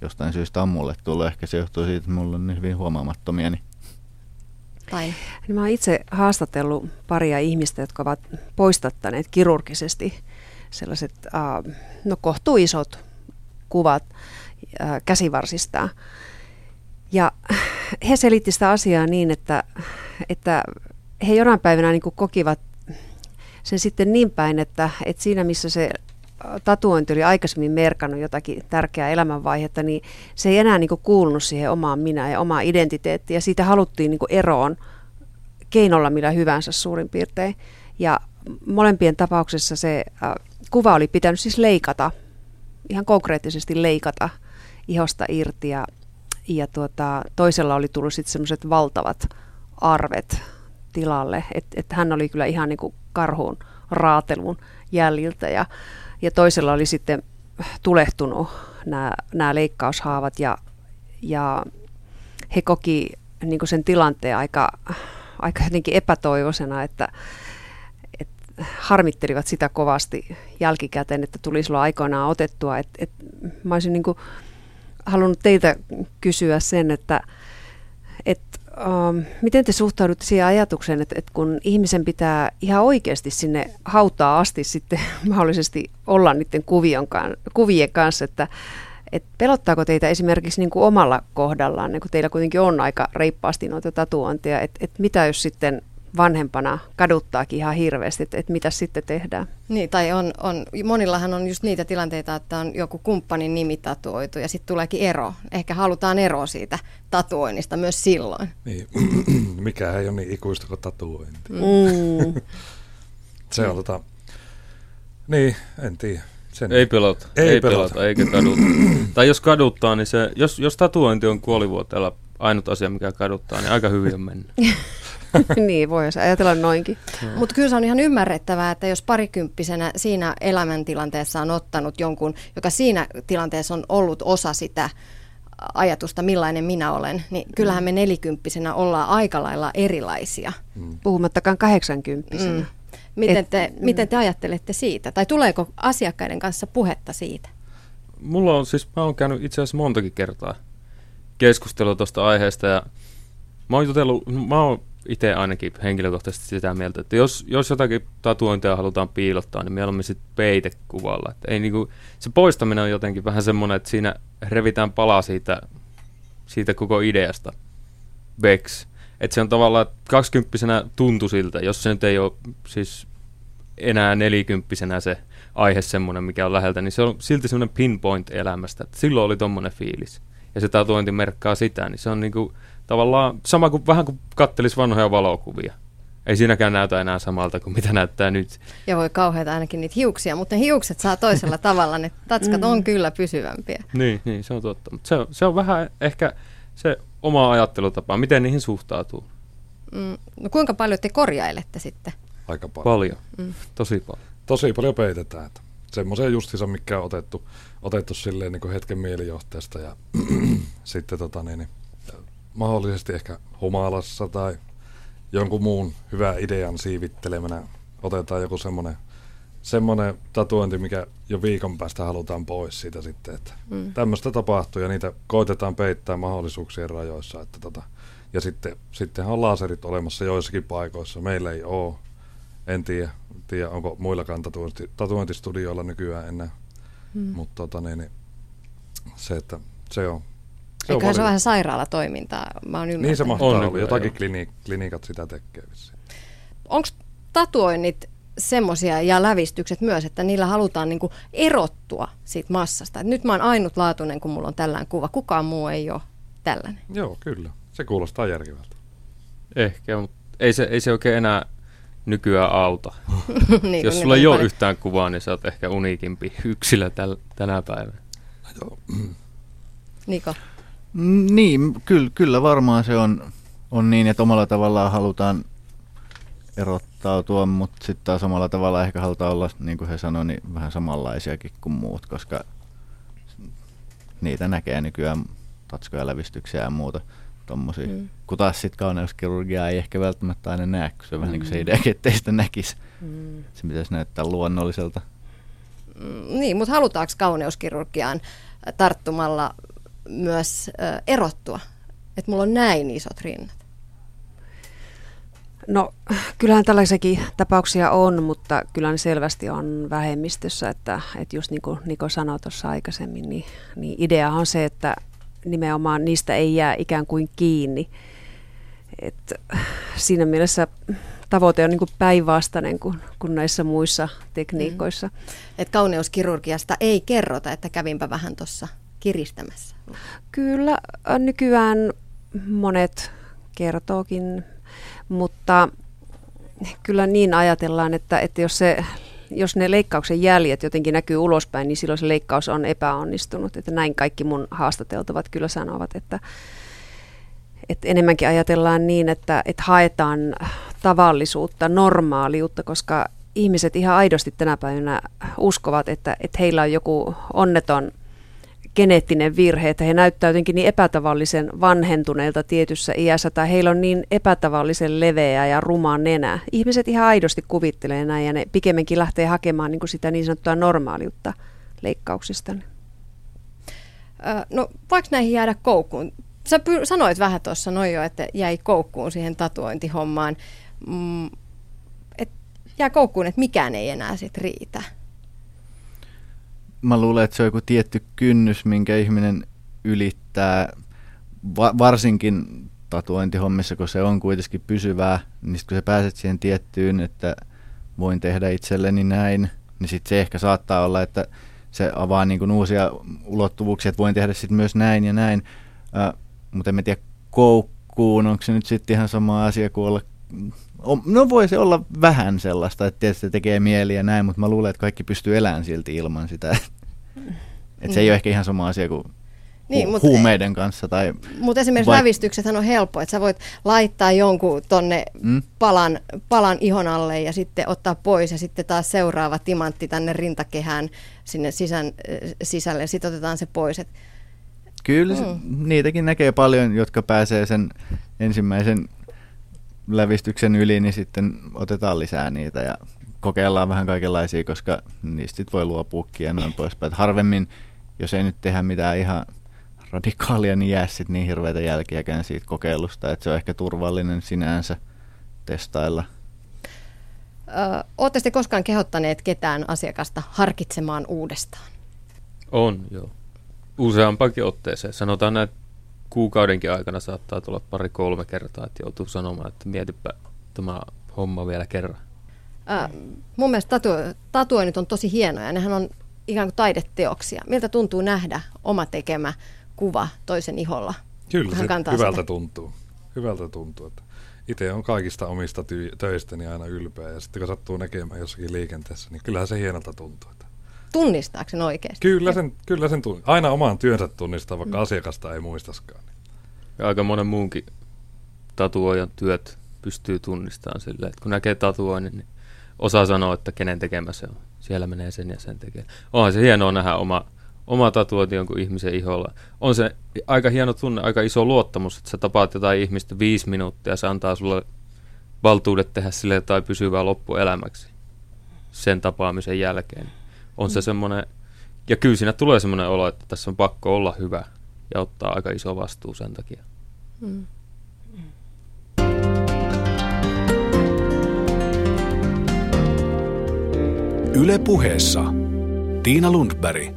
jostain syystä on mulle tullut. Ehkä se johtuu siitä, että mulla on niin hyvin huomaamattomia. Niin tai? Niin mä oon itse haastatellut paria ihmistä, jotka ovat poistattaneet kirurgisesti sellaiset äh, no, kohtuisot kuvat äh, käsivarsista. Ja he selitti sitä asiaa niin, että, että he jonain päivänä niin kokivat sen sitten niin päin, että, että siinä missä se tatuointi oli aikaisemmin merkannut jotakin tärkeää elämänvaihetta, niin se ei enää niin kuulunut siihen omaan minä ja omaan identiteettiin. Ja siitä haluttiin niin eroon keinolla millä hyvänsä suurin piirtein. Ja molempien tapauksessa se äh, kuva oli pitänyt siis leikata, ihan konkreettisesti leikata ihosta irti ja, ja tuota, toisella oli tullut sitten semmoiset valtavat arvet tilalle, että et hän oli kyllä ihan niin kuin karhuun raatelun jäljiltä ja, ja toisella oli sitten tulehtunut nämä leikkaushaavat ja, ja he koki niin sen tilanteen aika, aika jotenkin epätoivoisena, että, harmittelivat sitä kovasti jälkikäteen, että tuli silloin aikoinaan otettua. Et, et mä olisin niin kuin halunnut teiltä kysyä sen, että et um, miten te suhtaudutte siihen ajatukseen, että, että kun ihmisen pitää ihan oikeasti sinne hautaa asti sitten mahdollisesti olla niiden kuvion, kuvien kanssa, että, että pelottaako teitä esimerkiksi niin kuin omalla kohdallaan, niin kun teillä kuitenkin on aika reippaasti noita tatuointeja, että, että mitä jos sitten vanhempana kaduttaakin ihan hirveästi, että, että mitä sitten tehdään. Niin, tai on, on, monillahan on just niitä tilanteita, että on joku kumppanin nimi tatuoitu ja sitten tuleekin ero. Ehkä halutaan eroa siitä tatuoinnista myös silloin. Niin, mikä ei ole niin ikuista kuin tatuointi. Mm. Se on tota, niin, en tiedä. Sen Ei pelota, Ei ei, pelota. pelota, eikä kaduta. tai jos kaduttaa, niin se, jos, jos tatuointi on kuolivuoteella ainut asia, mikä kaduttaa, niin aika hyvin on mennyt. niin, voi ajatella noinkin. Mutta kyllä se on ihan ymmärrettävää, että jos parikymppisenä siinä elämäntilanteessa on ottanut jonkun, joka siinä tilanteessa on ollut osa sitä ajatusta, millainen minä olen, niin kyllähän me nelikymppisenä ollaan aika lailla erilaisia. Puhumattakaan 80 Mm. Miten, Et- te, miten te ajattelette siitä? Tai tuleeko asiakkaiden kanssa puhetta siitä? Mulla on siis, mä oon käynyt itse asiassa montakin kertaa keskustelua tuosta aiheesta ja mä oon jutellut, mä oon itse ainakin henkilökohtaisesti sitä mieltä, että jos, jos jotakin tatuointia halutaan piilottaa, niin mieluummin sitten peitekuvalla. Ei niinku, se poistaminen on jotenkin vähän semmoinen, että siinä revitään pala siitä, siitä koko ideasta. Vex. Että se on tavallaan, kaksikymppisenä tuntui siltä, jos se nyt ei ole siis enää nelikymppisenä se aihe semmoinen, mikä on läheltä, niin se on silti semmoinen pinpoint elämästä. Että silloin oli tommonen fiilis. Ja se tatuointi merkkaa sitä, niin se on niinku tavallaan sama kuin vähän kuin kattelis vanhoja valokuvia. Ei siinäkään näytä enää samalta kuin mitä näyttää nyt. Ja voi kauheata ainakin niitä hiuksia, mutta ne hiukset saa toisella tavalla. Ne tatskat on kyllä pysyvämpiä. Niin, niin se on totta. Mutta se, on- se on vähän ehkä se oma ajattelutapa, miten niihin suhtautuu. Mm. No kuinka paljon te korjailette sitten? aika paljon. Paljon, Mm. tosi paljon. Tosi paljon peitetään. Että semmoisen justiinsa, mikä on otettu, otettu silleen niin kuin hetken mielijohteesta ja sitten tota niin, niin, mahdollisesti ehkä humalassa tai jonkun muun hyvän idean siivittelemänä otetaan joku semmoinen semmoinen tatuointi, mikä jo viikon päästä halutaan pois siitä sitten, että Mm. tämmöistä tapahtuu ja niitä koitetaan peittää mahdollisuuksien rajoissa. Että tota, ja sitten, sittenhän on laserit olemassa joissakin paikoissa. Meillä ei ole. En tiedä, tiedä onko muillakaan tatuointi, tatuointistudioilla nykyään enää. Mm. Mutta tota, niin, niin, se, että se on. Se Eiköhän se ole vähän sairaalatoimintaa, mä oon Niin se mahtaa On olla. Jotakin joo. klini, klinikat sitä tekee vissiin. Onko tatuoinnit semmoisia ja lävistykset myös, että niillä halutaan niinku erottua siitä massasta? Et nyt mä oon ainutlaatuinen, kun mulla on tällainen kuva. Kukaan muu ei ole tällainen. Joo, kyllä. Se kuulostaa järkevältä. Ehkä, mutta ei se, ei se oikein enää nykyään auta. niin, Jos sulla ei on ole paljon- yhtään kuvaa, niin sä oot ehkä uniikimpi yksilö täl, tänä päivänä. Joo. Niko. Mm, Niin, kyllä, kyllä varmaan se on, on niin, että omalla tavallaan halutaan erottautua, mutta sitten taas samalla tavalla ehkä halutaan olla, niin kuin he sanoivat, niin vähän samanlaisiakin kuin muut, koska niitä näkee nykyään tatskoja, lävistyksiä ja muuta tommosia. Mm. Mm. Kun taas sitten kauneuskirurgiaa ei ehkä välttämättä aina näe, kun se on vähän niin kuin se idea, ettei sitä näkisi. Mm. Se pitäisi näyttää luonnolliselta. Mm, Niin, mutta halutaanko kauneuskirurgiaan tarttumalla myös erottua? Että mulla on näin isot rinnat. No kyllähän tällaisiakin tapauksia on, mutta kyllä ne selvästi on vähemmistössä, että, että just niin kuin Niko sanoi tuossa aikaisemmin, niin, niin idea on se, että nimenomaan niistä ei jää ikään kuin kiinni. Et siinä mielessä tavoite on niin kuin päinvastainen kuin, kuin näissä muissa tekniikoissa. Mm. Että kauneuskirurgiasta ei kerrota, että kävinpä vähän tuossa kiristämässä. Kyllä nykyään monet kertookin, mutta kyllä niin ajatellaan, että, että jos, se, jos ne leikkauksen jäljet jotenkin näkyy ulospäin, niin silloin se leikkaus on epäonnistunut. Että näin kaikki mun haastateltavat kyllä sanovat, että, että enemmänkin ajatellaan niin, että, että haetaan tavallisuutta, normaaliutta, koska ihmiset ihan aidosti tänä päivänä uskovat, että, että heillä on joku onneton geneettinen virhe, että he näyttävät jotenkin niin epätavallisen vanhentuneilta tietyssä iässä, tai heillä on niin epätavallisen leveä ja ruma nenä. Ihmiset ihan aidosti kuvittelee näin, ja ne pikemminkin lähtee hakemaan niin kuin sitä niin sanottua normaaliutta leikkauksista. No voiko näihin jäädä koukkuun? sä py- sanoit vähän tuossa noin jo, että jäi koukkuun siihen tatuointihommaan. Mm, et jää koukkuun, että mikään ei enää sit riitä. Mä luulen, että se on joku tietty kynnys, minkä ihminen ylittää, va- varsinkin tatuointihommissa, kun se on kuitenkin pysyvää, niin kun sä pääset siihen tiettyyn, että voin tehdä itselleni näin, niin sitten se ehkä saattaa olla, että se avaa niin uusia ulottuvuuksia, että voin tehdä sitten myös näin ja näin. Äh, mutta en tiedä koukkuun, onko se nyt sitten ihan sama asia kuin olla No voi se olla vähän sellaista, että tietysti tekee mieli ja näin, mutta mä luulen, että kaikki pystyy elämään silti ilman sitä. Että se ei ole ehkä ihan sama asia kuin niin, hu- huumeiden kanssa. Tai mutta esimerkiksi vai... lävistyksethän on helppo, että sä voit laittaa jonkun tonne mm? palan, palan ihon alle ja sitten ottaa pois ja sitten taas seuraava timantti tänne rintakehään sinne sisän, sisälle ja sitten otetaan se pois. Et... Kyllä mm. niitäkin näkee paljon, jotka pääsee sen ensimmäisen lävistyksen yli, niin sitten otetaan lisää niitä ja kokeillaan vähän kaikenlaisia, koska niistä sit voi luopuukin ja noin poispäin. Harvemmin, jos ei nyt tehdä mitään ihan radikaalia, niin jää sitten niin hirveitä jälkiäkään siitä kokeilusta, että se on ehkä turvallinen sinänsä testailla. Oletteko te koskaan kehottaneet ketään asiakasta harkitsemaan uudestaan? On, joo. Useampakin otteeseen. Sanotaan näin, kuukaudenkin aikana saattaa tulla pari-kolme kertaa, että joutuu sanomaan, että mietipä tämä homma vielä kerran. Äh, mun mielestä tatu, tatuoinnit on tosi hienoja. Nehän on ikään kuin taideteoksia. Miltä tuntuu nähdä oma tekemä kuva toisen iholla? Kyllä se hyvältä sitä. tuntuu. Hyvältä tuntuu. Että itse on kaikista omista ty- töistäni aina ylpeä ja sitten kun sattuu näkemään jossakin liikenteessä, niin kyllähän se hienolta tuntuu. Tunnistaako sen oikeasti? Kyllä sen, kyllä sen tunnistaa. Aina oman työnsä tunnistaa, vaikka mm. asiakasta ei muistaskaan. Ja aika monen muunkin tatuoijan työt pystyy tunnistamaan sille, että kun näkee tatuoinnin, niin osaa sanoa, että kenen tekemä se on. Siellä menee sen ja sen tekee. Onhan se hienoa nähdä oma, oma tatuointi jonkun ihmisen iholla. On se aika hieno tunne, aika iso luottamus, että sä tapaat jotain ihmistä viisi minuuttia ja se antaa sulle valtuudet tehdä sille jotain pysyvää loppuelämäksi sen tapaamisen jälkeen on se semmoinen, ja kyllä siinä tulee semmoinen olo, että tässä on pakko olla hyvä ja ottaa aika iso vastuu sen takia. Mm. Yle puheessa Tiina Lundberg.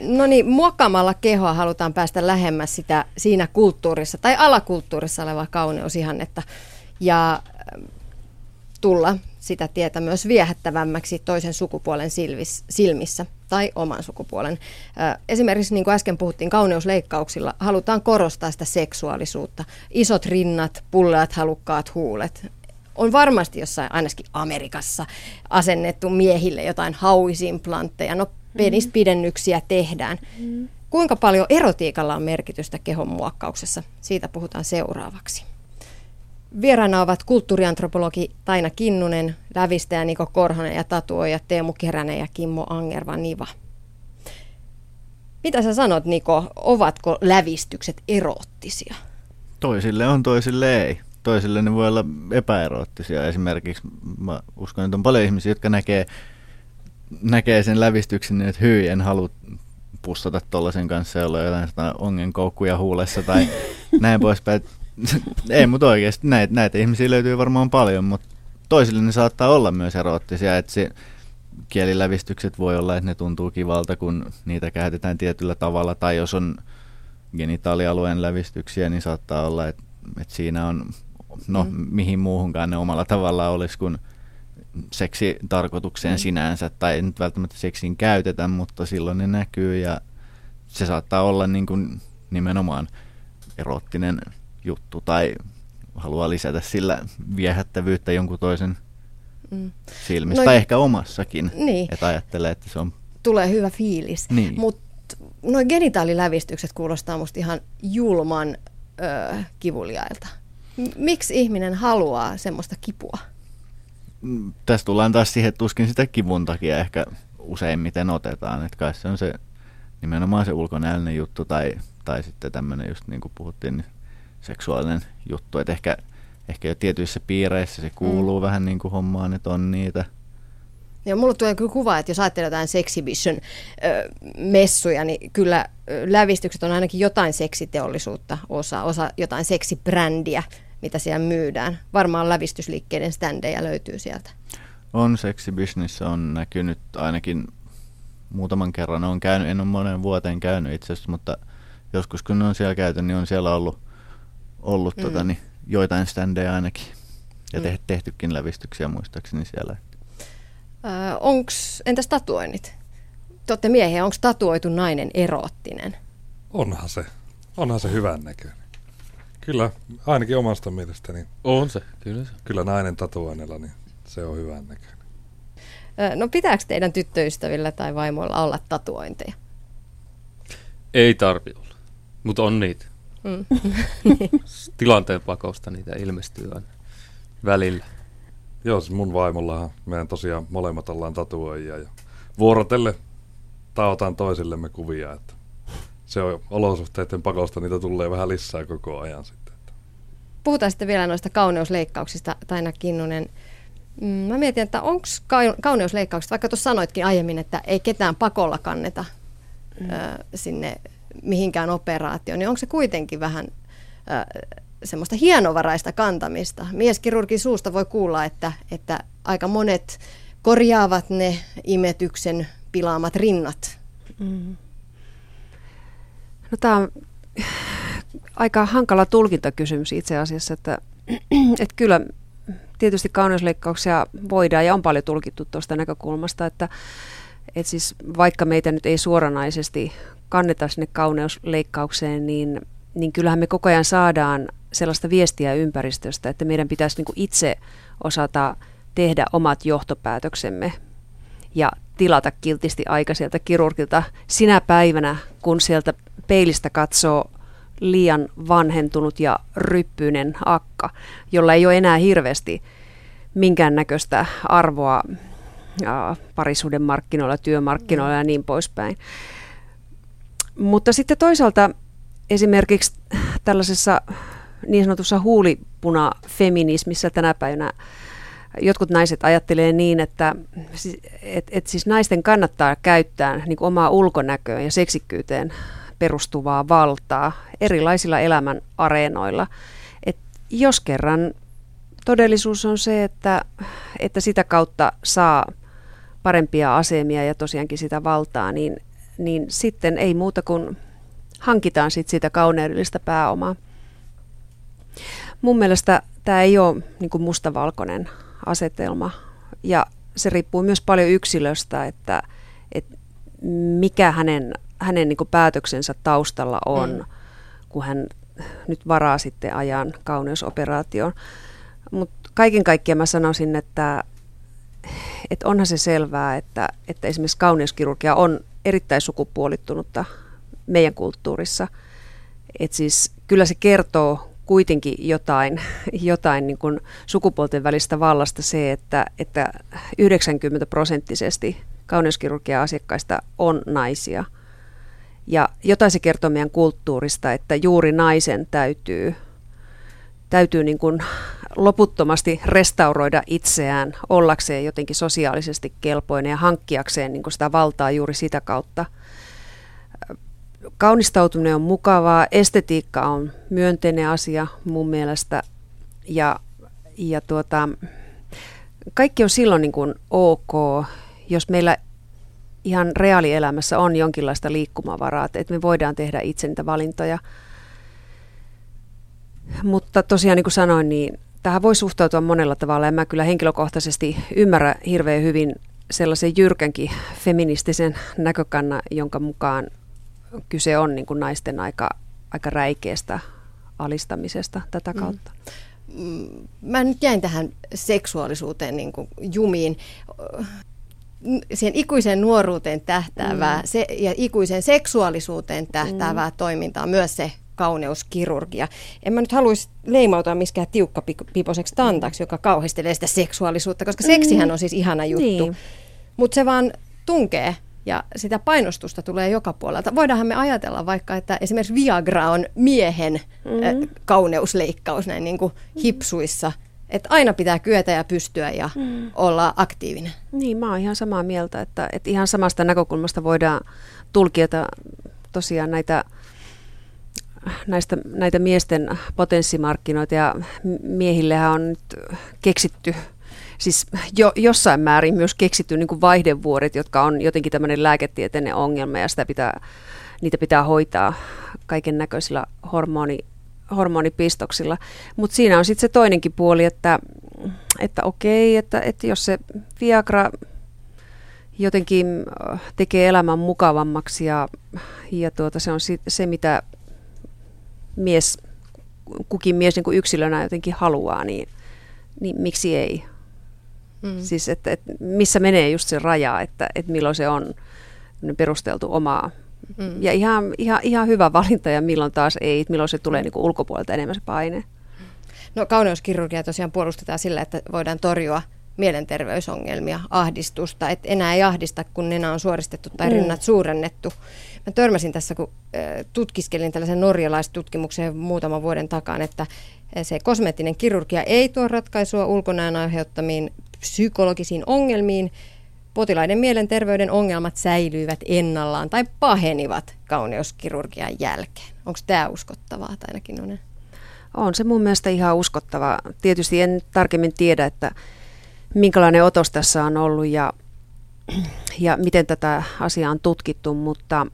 No niin, muokkaamalla kehoa halutaan päästä lähemmäs sitä siinä kulttuurissa tai alakulttuurissa olevaa kauneusihannetta ja tulla sitä tietä myös viehättävämmäksi toisen sukupuolen silvis, silmissä tai oman sukupuolen. Esimerkiksi niin kuin äsken puhuttiin kauneusleikkauksilla, halutaan korostaa sitä seksuaalisuutta. Isot rinnat, pulleat, halukkaat huulet. On varmasti jossain, ainakin Amerikassa, asennettu miehille jotain hauisimplantteja. No penispidennyksiä tehdään. Mm. Kuinka paljon erotiikalla on merkitystä kehon muokkauksessa? Siitä puhutaan seuraavaksi. Vieraana ovat kulttuuriantropologi Taina Kinnunen, lävistäjä Niko Korhonen ja tatuoija Teemu Keränen ja Kimmo Angerva Niva. Mitä sä sanot Niko, ovatko lävistykset eroottisia? Toisille on, toisille ei. Toisille ne voi olla epäeroottisia. Esimerkiksi mä uskon, että on paljon ihmisiä, jotka näkee, näkee sen lävistyksen, että hyi, en halua pussata tuollaisen kanssa, jolla on jotain ongenkoukkuja huulessa tai näin poispäin. ei, mutta oikeasti näitä, näitä ihmisiä löytyy varmaan paljon, mutta toisille ne saattaa olla myös eroottisia, että se kielilävistykset voi olla, että ne tuntuu kivalta, kun niitä käytetään tietyllä tavalla, tai jos on genitaalialueen lävistyksiä, niin saattaa olla, että, että siinä on, no mm. mihin muuhunkaan ne omalla tavalla olisi kuin seksi tarkoitukseen mm. sinänsä, tai ei nyt välttämättä seksiin käytetä, mutta silloin ne näkyy ja se saattaa olla niin kuin nimenomaan erottinen juttu tai haluaa lisätä sillä viehättävyyttä jonkun toisen mm. silmistä, no, tai ehkä omassakin, niin. että ajattelee, että se on... Tulee hyvä fiilis, niin. mutta nuo genitaalilävistykset kuulostaa musta ihan julman ö, kivuliailta. Miksi ihminen haluaa semmoista kipua? Mm, tässä tullaan taas siihen, että tuskin sitä kivun takia ehkä useimmiten otetaan. Että kai se on se nimenomaan se ulkonäöllinen juttu tai, tai sitten tämmöinen just niin kuin puhuttiin, niin seksuaalinen juttu. Että ehkä, ehkä jo tietyissä piireissä se kuuluu mm. vähän niin kuin hommaan, että on niitä. Ja mulla tulee kyllä kuva, että jos ajattelee jotain sexibition-messuja, niin kyllä lävistykset on ainakin jotain seksiteollisuutta osa, osa jotain seksibrändiä, mitä siellä myydään. Varmaan lävistysliikkeiden standeja löytyy sieltä. On seksibusiness, on näkynyt ainakin muutaman kerran. On käynyt, en ole monen vuoteen käynyt itse asiassa, mutta joskus kun on siellä käyty, niin on siellä ollut, ollut mm. tota, niin, joitain standeja ainakin. Ja mm. tehtykin lävistyksiä muistaakseni siellä. Öö, onks, entäs tatuoinnit? Te olette miehiä, onko tatuoitu nainen eroottinen? Onhan se. Onhan se hyvän näköinen. Kyllä, ainakin omasta mielestäni. On se, kyllä se. Kyllä nainen tatuoinnilla, niin se on hyvän näköinen. Öö, no pitääkö teidän tyttöystävillä tai vaimoilla olla tatuointeja? Ei tarvi olla, mutta on niitä. Mm. Tilanteen pakosta niitä ilmestyy aina välillä. Joo, siis mun vaimollahan meidän tosiaan molemmat ollaan tatuoijia ja vuorotelle taotaan toisillemme kuvia, että se on olosuhteiden pakosta, niitä tulee vähän lisää koko ajan sitten. Puhutaan sitten vielä noista kauneusleikkauksista, Taina Kinnunen. Mm, mä mietin, että onko kauneusleikkaukset, vaikka tuossa sanoitkin aiemmin, että ei ketään pakolla kanneta mm. ö, sinne mihinkään operaatioon, niin onko se kuitenkin vähän ö, semmoista hienovaraista kantamista. Mieskirurgin suusta voi kuulla, että, että aika monet korjaavat ne imetyksen pilaamat rinnat. Mm. No, tämä on aika hankala tulkintakysymys itse asiassa, että, että kyllä tietysti kauneusleikkauksia voidaan ja on paljon tulkittu tuosta näkökulmasta, että, että siis vaikka meitä nyt ei suoranaisesti kanneta sinne kauneusleikkaukseen, niin, niin kyllähän me koko ajan saadaan sellaista viestiä ympäristöstä, että meidän pitäisi niin itse osata tehdä omat johtopäätöksemme ja tilata kiltisti aika sieltä kirurgilta sinä päivänä, kun sieltä peilistä katsoo liian vanhentunut ja ryppyinen akka, jolla ei ole enää hirveästi minkäännäköistä arvoa parisuuden markkinoilla, työmarkkinoilla ja niin poispäin. Mutta sitten toisaalta esimerkiksi tällaisessa niin sanotussa huulipuna-feminismissä tänä päivänä jotkut naiset ajattelee niin, että et, et siis naisten kannattaa käyttää niin omaa ulkonäköön ja seksikkyyteen perustuvaa valtaa erilaisilla elämän areenoilla. Et jos kerran todellisuus on se, että, että sitä kautta saa parempia asemia ja tosiaankin sitä valtaa, niin, niin sitten ei muuta kuin hankitaan sit sitä kauneudellista pääomaa. Mun mielestä tämä ei ole niin kuin mustavalkoinen asetelma ja se riippuu myös paljon yksilöstä, että, että mikä hänen, hänen niin kuin päätöksensä taustalla on, mm. kun hän nyt varaa sitten ajan kauneusoperaatioon. Mutta kaiken kaikkiaan mä sanoisin, että, että onhan se selvää, että, että esimerkiksi kauneuskirurgia on erittäin sukupuolittunutta meidän kulttuurissa. Et siis kyllä se kertoo kuitenkin jotain, jotain niin kuin sukupuolten välistä vallasta se, että, että 90 prosenttisesti kauneuskirurgia asiakkaista on naisia. Ja jotain se kertoo meidän kulttuurista, että juuri naisen täytyy, täytyy niin kuin loputtomasti restauroida itseään ollakseen jotenkin sosiaalisesti kelpoinen ja hankkiakseen niin sitä valtaa juuri sitä kautta – kaunistautuminen on mukavaa, estetiikka on myönteinen asia mun mielestä ja, ja tuota, kaikki on silloin niin kuin ok, jos meillä ihan reaalielämässä on jonkinlaista liikkumavaraa, että me voidaan tehdä itse niitä valintoja. Mutta tosiaan niin kuin sanoin, niin tähän voi suhtautua monella tavalla ja mä kyllä henkilökohtaisesti ymmärrän hirveän hyvin sellaisen jyrkänkin feministisen näkökannan, jonka mukaan kyse on niin kuin naisten aika, aika räikeästä alistamisesta tätä mm. kautta. Mm. Mä nyt jäin tähän seksuaalisuuteen niin kuin jumiin. Siihen ikuiseen nuoruuteen tähtäävää mm. se, ja ikuiseen seksuaalisuuteen tähtäävää mm. toimintaa myös se kauneuskirurgia. En mä nyt haluaisi leimautua miskään tiukkapiposeksi tantaksi, joka kauhistelee sitä seksuaalisuutta, koska seksihän mm. on siis ihana juttu. Niin. Mutta se vaan tunkee ja sitä painostusta tulee joka puolelta. Voidaanhan me ajatella vaikka, että esimerkiksi Viagra on miehen mm-hmm. kauneusleikkaus näin niin kuin hipsuissa Että aina pitää kyetä ja pystyä ja mm. olla aktiivinen. Niin, mä oon ihan samaa mieltä, että, että ihan samasta näkökulmasta voidaan tulkita tosiaan näitä, näistä, näitä miesten potenssimarkkinoita ja miehillehän on nyt keksitty siis jo, jossain määrin myös keksitty niin kuin vaihdevuoret, jotka on jotenkin tämmöinen lääketieteinen ongelma ja sitä pitää, niitä pitää hoitaa kaiken näköisillä hormoni, hormonipistoksilla. Mutta siinä on sitten se toinenkin puoli, että, että okei, että, että jos se Viagra jotenkin tekee elämän mukavammaksi ja, ja tuota, se on se, mitä mies, kukin mies niin kuin yksilönä jotenkin haluaa, niin, niin miksi ei? Mm. Siis, että, että missä menee just se raja, että, että milloin se on perusteltu omaa. Mm. Ja ihan, ihan, ihan hyvä valinta ja milloin taas ei, milloin se tulee niin kuin ulkopuolelta enemmän se paine. No kauneuskirurgia tosiaan puolustetaan sillä, että voidaan torjua mielenterveysongelmia, ahdistusta, että enää ei ahdista, kun nenä on suoristettu tai mm. rinnat suurennettu. Mä törmäsin tässä, kun tutkiskelin tällaisen norjalaistutkimuksen muutaman vuoden takaan, että se kosmeettinen kirurgia ei tuo ratkaisua ulkonäön aiheuttamiin psykologisiin ongelmiin, potilaiden mielenterveyden ongelmat säilyivät ennallaan tai pahenivat kauneuskirurgian jälkeen. Onko tämä uskottavaa, tai ainakin On se mun mielestä ihan uskottavaa. Tietysti en tarkemmin tiedä, että minkälainen otos tässä on ollut ja, ja miten tätä asiaa on tutkittu, mutta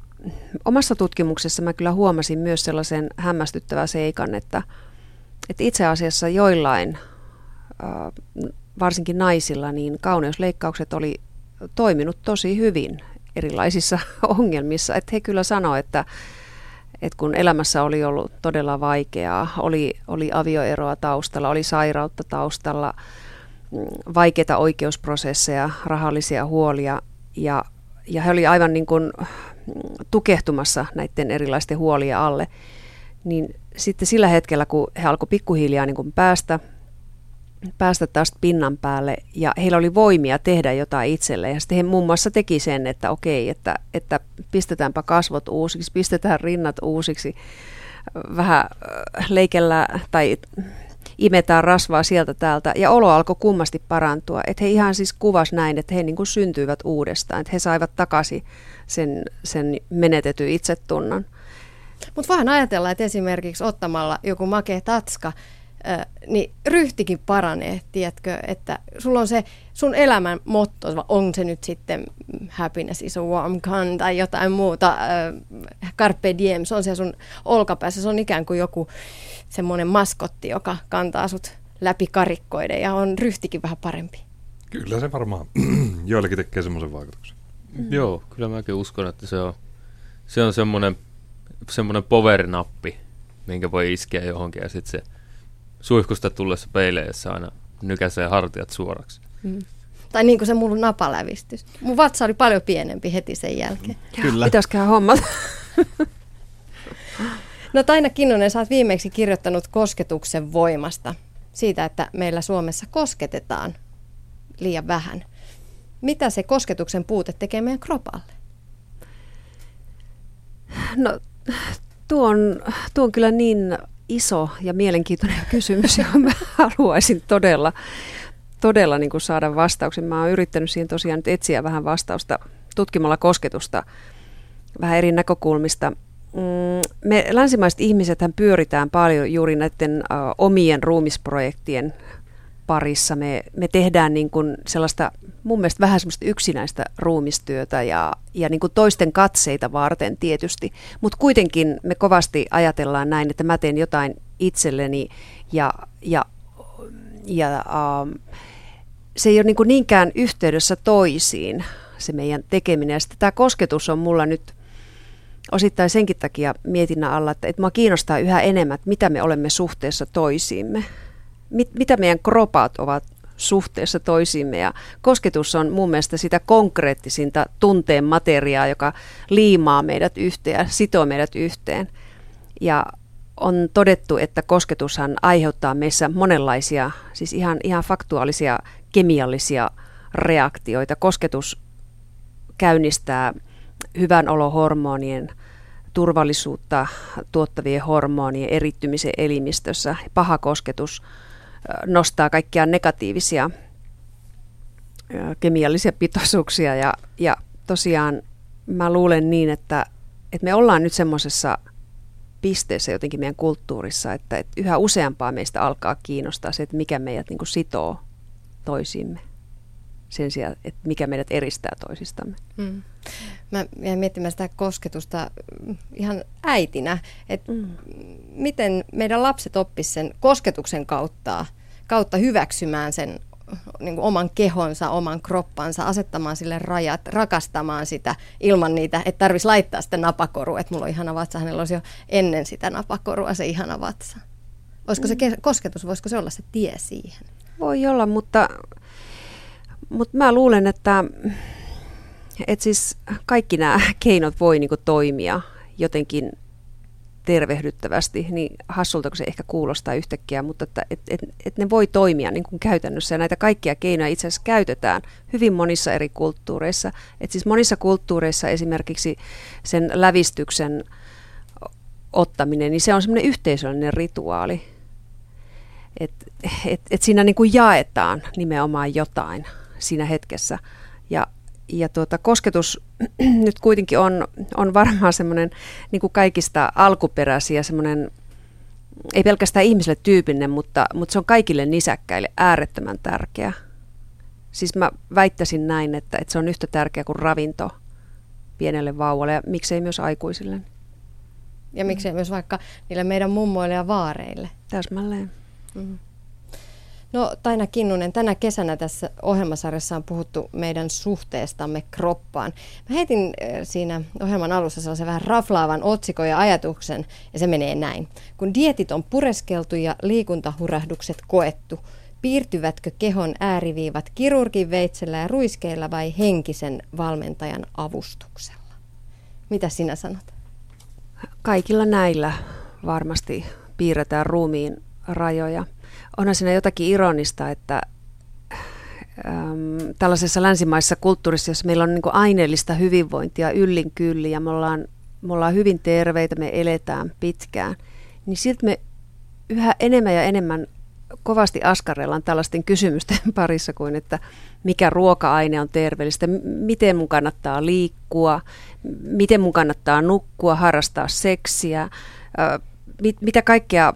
omassa tutkimuksessa mä kyllä huomasin myös sellaisen hämmästyttävän seikan, että, että itse asiassa joillain varsinkin naisilla, niin kauneusleikkaukset oli toiminut tosi hyvin erilaisissa ongelmissa. Että he kyllä sanoivat, että, että kun elämässä oli ollut todella vaikeaa, oli, oli avioeroa taustalla, oli sairautta taustalla, vaikeita oikeusprosesseja, rahallisia huolia ja, ja he oli aivan niin kuin mm, tukehtumassa näiden erilaisten huolia alle, niin sitten sillä hetkellä, kun he alkoi pikkuhiljaa niin kuin päästä – päästä taas pinnan päälle ja heillä oli voimia tehdä jotain itselle. Ja sitten he muun muassa teki sen, että okei, että, että pistetäänpä kasvot uusiksi, pistetään rinnat uusiksi, vähän äh, leikellä tai imetään rasvaa sieltä täältä ja olo alkoi kummasti parantua. Että he ihan siis kuvas näin, että he niin kuin syntyivät uudestaan, että he saivat takaisin sen, sen menetetyn itsetunnon. Mutta voidaan ajatella, että esimerkiksi ottamalla joku makea tatska – niin ryhtikin paranee, tiedätkö, että sulla on se sun elämän motto, on se nyt sitten happiness is a warm gun tai jotain muuta, carpe diem, se on se sun olkapäässä, se on ikään kuin joku semmoinen maskotti, joka kantaa sut läpi karikkoiden ja on ryhtikin vähän parempi. Kyllä se varmaan joillekin tekee semmoisen vaikutuksen. Mm. Joo, kyllä mäkin uskon, että se on, se on semmoinen, semmoinen power-nappi, minkä voi iskeä johonkin ja sitten se suihkusta tullessa peileessä aina nykäisee hartiat suoraksi. Mm. Tai niin kuin se mun napalävistys. Mun vatsa oli paljon pienempi heti sen jälkeen. Kyllä. Pitäisikään hommat. no Taina Kinnunen, sä oot viimeksi kirjoittanut kosketuksen voimasta. Siitä, että meillä Suomessa kosketetaan liian vähän. Mitä se kosketuksen puute tekee meidän kropalle? No tuo on, tuo on kyllä niin iso ja mielenkiintoinen kysymys, johon mä haluaisin todella, todella niin kuin saada vastauksen. Mä oon yrittänyt siihen tosiaan nyt etsiä vähän vastausta tutkimalla kosketusta vähän eri näkökulmista. Mm, me länsimaiset ihmiset pyöritään paljon juuri näiden uh, omien ruumisprojektien parissa. Me, me tehdään niin kuin sellaista mun mielestä vähän semmoista yksinäistä ruumistyötä ja, ja niin kuin toisten katseita varten tietysti, mutta kuitenkin me kovasti ajatellaan näin, että mä teen jotain itselleni ja, ja, ja um, se ei ole niin kuin niinkään yhteydessä toisiin se meidän tekeminen. Ja sitten tämä kosketus on mulla nyt osittain senkin takia mietinnän alla, että, että mua kiinnostaa yhä enemmän, että mitä me olemme suhteessa toisiimme. Mit, mitä meidän kropat ovat suhteessa toisiimme. Ja kosketus on mun mielestä sitä konkreettisinta tunteen materiaa, joka liimaa meidät yhteen ja sitoo meidät yhteen. Ja on todettu, että kosketushan aiheuttaa meissä monenlaisia, siis ihan, ihan faktuaalisia kemiallisia reaktioita. Kosketus käynnistää hyvän olohormonien turvallisuutta tuottavien hormonien erittymisen elimistössä. Paha kosketus nostaa kaikkia negatiivisia kemiallisia pitoisuuksia ja, ja tosiaan mä luulen niin, että, että me ollaan nyt semmoisessa pisteessä jotenkin meidän kulttuurissa, että, että yhä useampaa meistä alkaa kiinnostaa se, että mikä meidät niin sitoo toisimme sen sijaan, että mikä meidät eristää toisistamme. Mm. Mä jäin miettimään sitä kosketusta ihan äitinä, että mm. miten meidän lapset oppisivat sen kosketuksen kautta, kautta hyväksymään sen niin kuin oman kehonsa, oman kroppansa, asettamaan sille rajat, rakastamaan sitä ilman niitä, että tarvitsisi laittaa sitä napakorua, että mulla on ihana vatsa, hänellä olisi jo ennen sitä napakorua se ihana vatsa. Olisiko se mm. kosketus, voisiko se olla se tie siihen? Voi olla, mutta, mutta mä luulen, että, että siis kaikki nämä keinot voi niin toimia jotenkin tervehdyttävästi, niin hassulta kun se ehkä kuulostaa yhtäkkiä, mutta että et, et, et ne voi toimia niin kuin käytännössä ja näitä kaikkia keinoja itse asiassa käytetään hyvin monissa eri kulttuureissa. Et siis monissa kulttuureissa esimerkiksi sen lävistyksen ottaminen, niin se on semmoinen yhteisöllinen rituaali. Että et, et siinä niin kuin jaetaan nimenomaan jotain siinä hetkessä. Ja ja tuota, kosketus nyt kuitenkin on, on varmaan semmoinen niin kuin kaikista alkuperäisiä semmoinen, ei pelkästään ihmiselle tyypillinen, mutta, mutta se on kaikille nisäkkäille äärettömän tärkeä. Siis mä väittäisin näin, että, että se on yhtä tärkeä kuin ravinto pienelle vauvalle ja miksei myös aikuisille. Ja miksei myös vaikka niille meidän mummoille ja vaareille. Täsmälleen. Mm. No Taina Kinnunen, tänä kesänä tässä ohjelmasarjassa on puhuttu meidän suhteestamme kroppaan. Mä heitin siinä ohjelman alussa sellaisen vähän raflaavan otsikon ja ajatuksen, ja se menee näin. Kun dietit on pureskeltu ja liikuntahurahdukset koettu, piirtyvätkö kehon ääriviivat kirurgin veitsellä ja ruiskeilla vai henkisen valmentajan avustuksella? Mitä sinä sanot? Kaikilla näillä varmasti piirretään ruumiin rajoja onhan siinä jotakin ironista, että äm, tällaisessa länsimaisessa kulttuurissa, jossa meillä on niin aineellista hyvinvointia yllin kyllin ja me ollaan, me ollaan hyvin terveitä, me eletään pitkään, niin silti me yhä enemmän ja enemmän kovasti askarellaan tällaisten kysymysten parissa kuin, että mikä ruoka-aine on terveellistä, miten mun kannattaa liikkua, miten mun kannattaa nukkua, harrastaa seksiä, mit, mitä kaikkea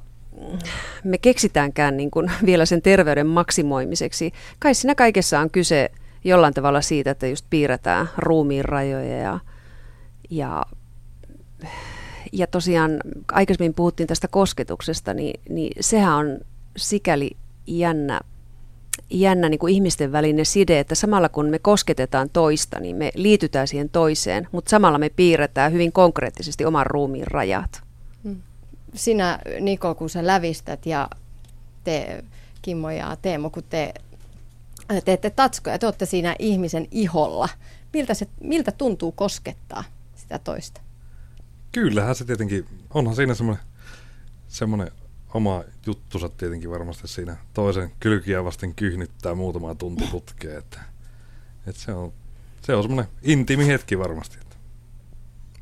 me keksitäänkään niin kuin vielä sen terveyden maksimoimiseksi. Kai siinä kaikessa on kyse jollain tavalla siitä, että just piirretään ruumiin rajoja ja, ja, ja tosiaan aikaisemmin puhuttiin tästä kosketuksesta, niin, niin sehän on sikäli jännä, jännä niin kuin ihmisten välinen side, että samalla kun me kosketetaan toista, niin me liitytään siihen toiseen, mutta samalla me piirretään hyvin konkreettisesti oman ruumiin rajat sinä Niko, kun sä lävistät ja te Kimmo ja Teemo, kun te teette tatskoja, te olette siinä ihmisen iholla. Miltä, se, miltä tuntuu koskettaa sitä toista? Kyllähän se tietenkin, onhan siinä semmoinen, semmoinen oma juttusa tietenkin varmasti siinä toisen kylkiä vasten kyhnyttää muutamaa tunti putkeen, että, että se on, se on semmoinen intiimi hetki varmasti.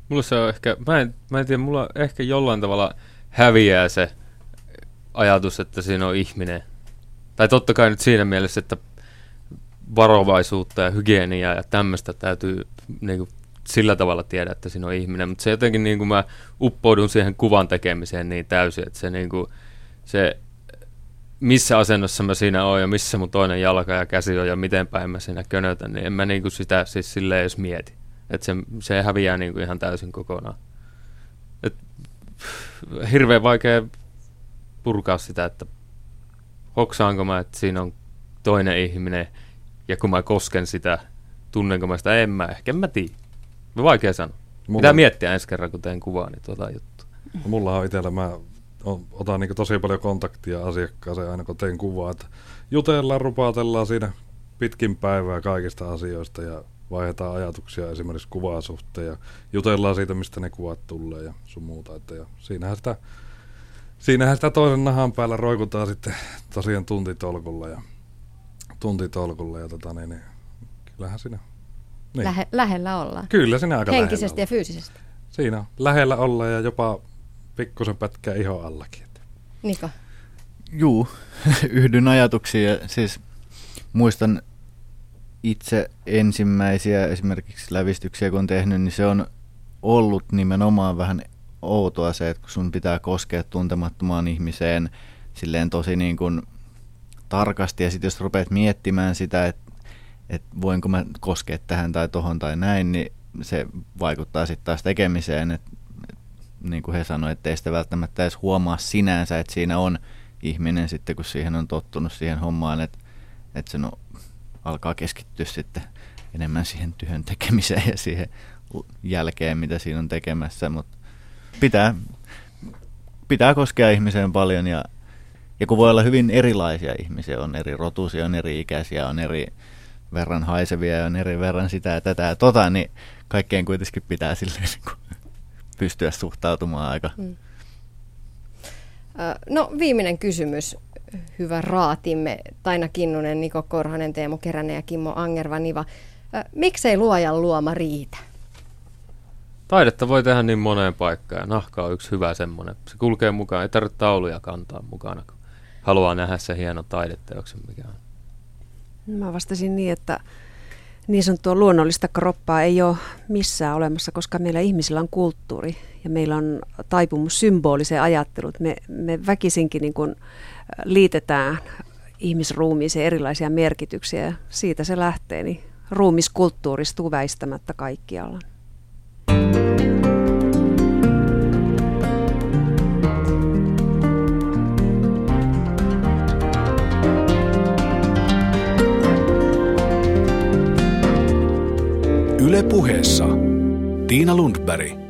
Mulla se on ehkä, mä en, mä en tiedä, mulla ehkä jollain tavalla häviää se ajatus, että siinä on ihminen. Tai totta kai nyt siinä mielessä, että varovaisuutta ja hygieniaa ja tämmöistä täytyy niin kuin, sillä tavalla tiedä, että siinä on ihminen. Mutta se jotenkin niin kuin mä uppoudun siihen kuvan tekemiseen niin täysin, että se, niin kuin, se missä asennossa mä siinä oon ja missä mun toinen jalka ja käsi on ja miten päin mä siinä könötän, niin en mä niin kuin sitä siis silleen edes mieti. Että se, se häviää niin kuin ihan täysin kokonaan hirveän vaikea purkaa sitä, että hoksaanko mä, että siinä on toinen ihminen, ja kun mä kosken sitä, tunnenko mä sitä, en mä, ehkä en mä tiedä. Vaikea sanoa. Mulla... Pitää miettiä ensi kerran, kun teen kuvaa, niin tuota juttua. Mulla on itsellä, mä otan niin tosi paljon kontaktia asiakkaaseen aina kun teen kuvaa, että jutellaan, rupaatellaan siinä pitkin päivää kaikista asioista ja vaihdetaan ajatuksia esimerkiksi kuvaa suhteen ja jutellaan siitä, mistä ne kuvat tulee ja sun muuta. Että ja siinähän, sitä, siinähän sitä toisen nahan päällä roikutaan sitten tosiaan tuntitolkulla ja, tuntitolkulla ja tota, niin, niin, kyllähän siinä... Niin. Lähe, lähellä ollaan. Kyllä siinä aika Henkisesti ja fyysisesti. Siinä on lähellä olla ja jopa pikkusen pätkää iho allakin. Niko? Juu, yhdyn ajatuksiin. Ja siis muistan itse ensimmäisiä esimerkiksi lävistyksiä, kun on tehnyt, niin se on ollut nimenomaan vähän outoa se, että kun sun pitää koskea tuntemattomaan ihmiseen silleen tosi niin kuin tarkasti ja sitten jos rupeat miettimään sitä, että, että voinko mä koskea tähän tai tohon tai näin, niin se vaikuttaa sitten taas tekemiseen, että, niin kuin he sanoivat, että ei sitä välttämättä edes huomaa sinänsä, että siinä on ihminen sitten, kun siihen on tottunut siihen hommaan, että, että se no, alkaa keskittyä sitten enemmän siihen työn tekemiseen ja siihen jälkeen, mitä siinä on tekemässä, mutta pitää, pitää koskea ihmiseen paljon ja, ja kun voi olla hyvin erilaisia ihmisiä, on eri rotuisia, on eri ikäisiä, on eri verran haisevia ja on eri verran sitä ja tätä ja tota, niin kaikkeen kuitenkin pitää silleen niin kuin pystyä suhtautumaan aika. Hmm. No viimeinen kysymys, hyvä raatimme, Taina Kinnunen, Niko Korhonen, Teemu Keränen ja Kimmo Angerva-Niva. Miksei luojan luoma riitä? Taidetta voi tehdä niin moneen paikkaan ja nahka on yksi hyvä semmoinen. Se kulkee mukaan, ei tarvitse tauluja kantaa mukana, kun haluaa nähdä se hieno taideteoksen, mikä on. Mä vastasin niin, että niin sanottua luonnollista kroppaa ei ole missään olemassa, koska meillä ihmisillä on kulttuuri ja meillä on taipumus symboliseen ajatteluun. Me, me väkisinkin niin kuin liitetään ihmisruumiiseen erilaisia merkityksiä ja siitä se lähtee, niin ruumiskulttuuristuu väistämättä kaikkialla. Yle puheessa Tiina Lundberg.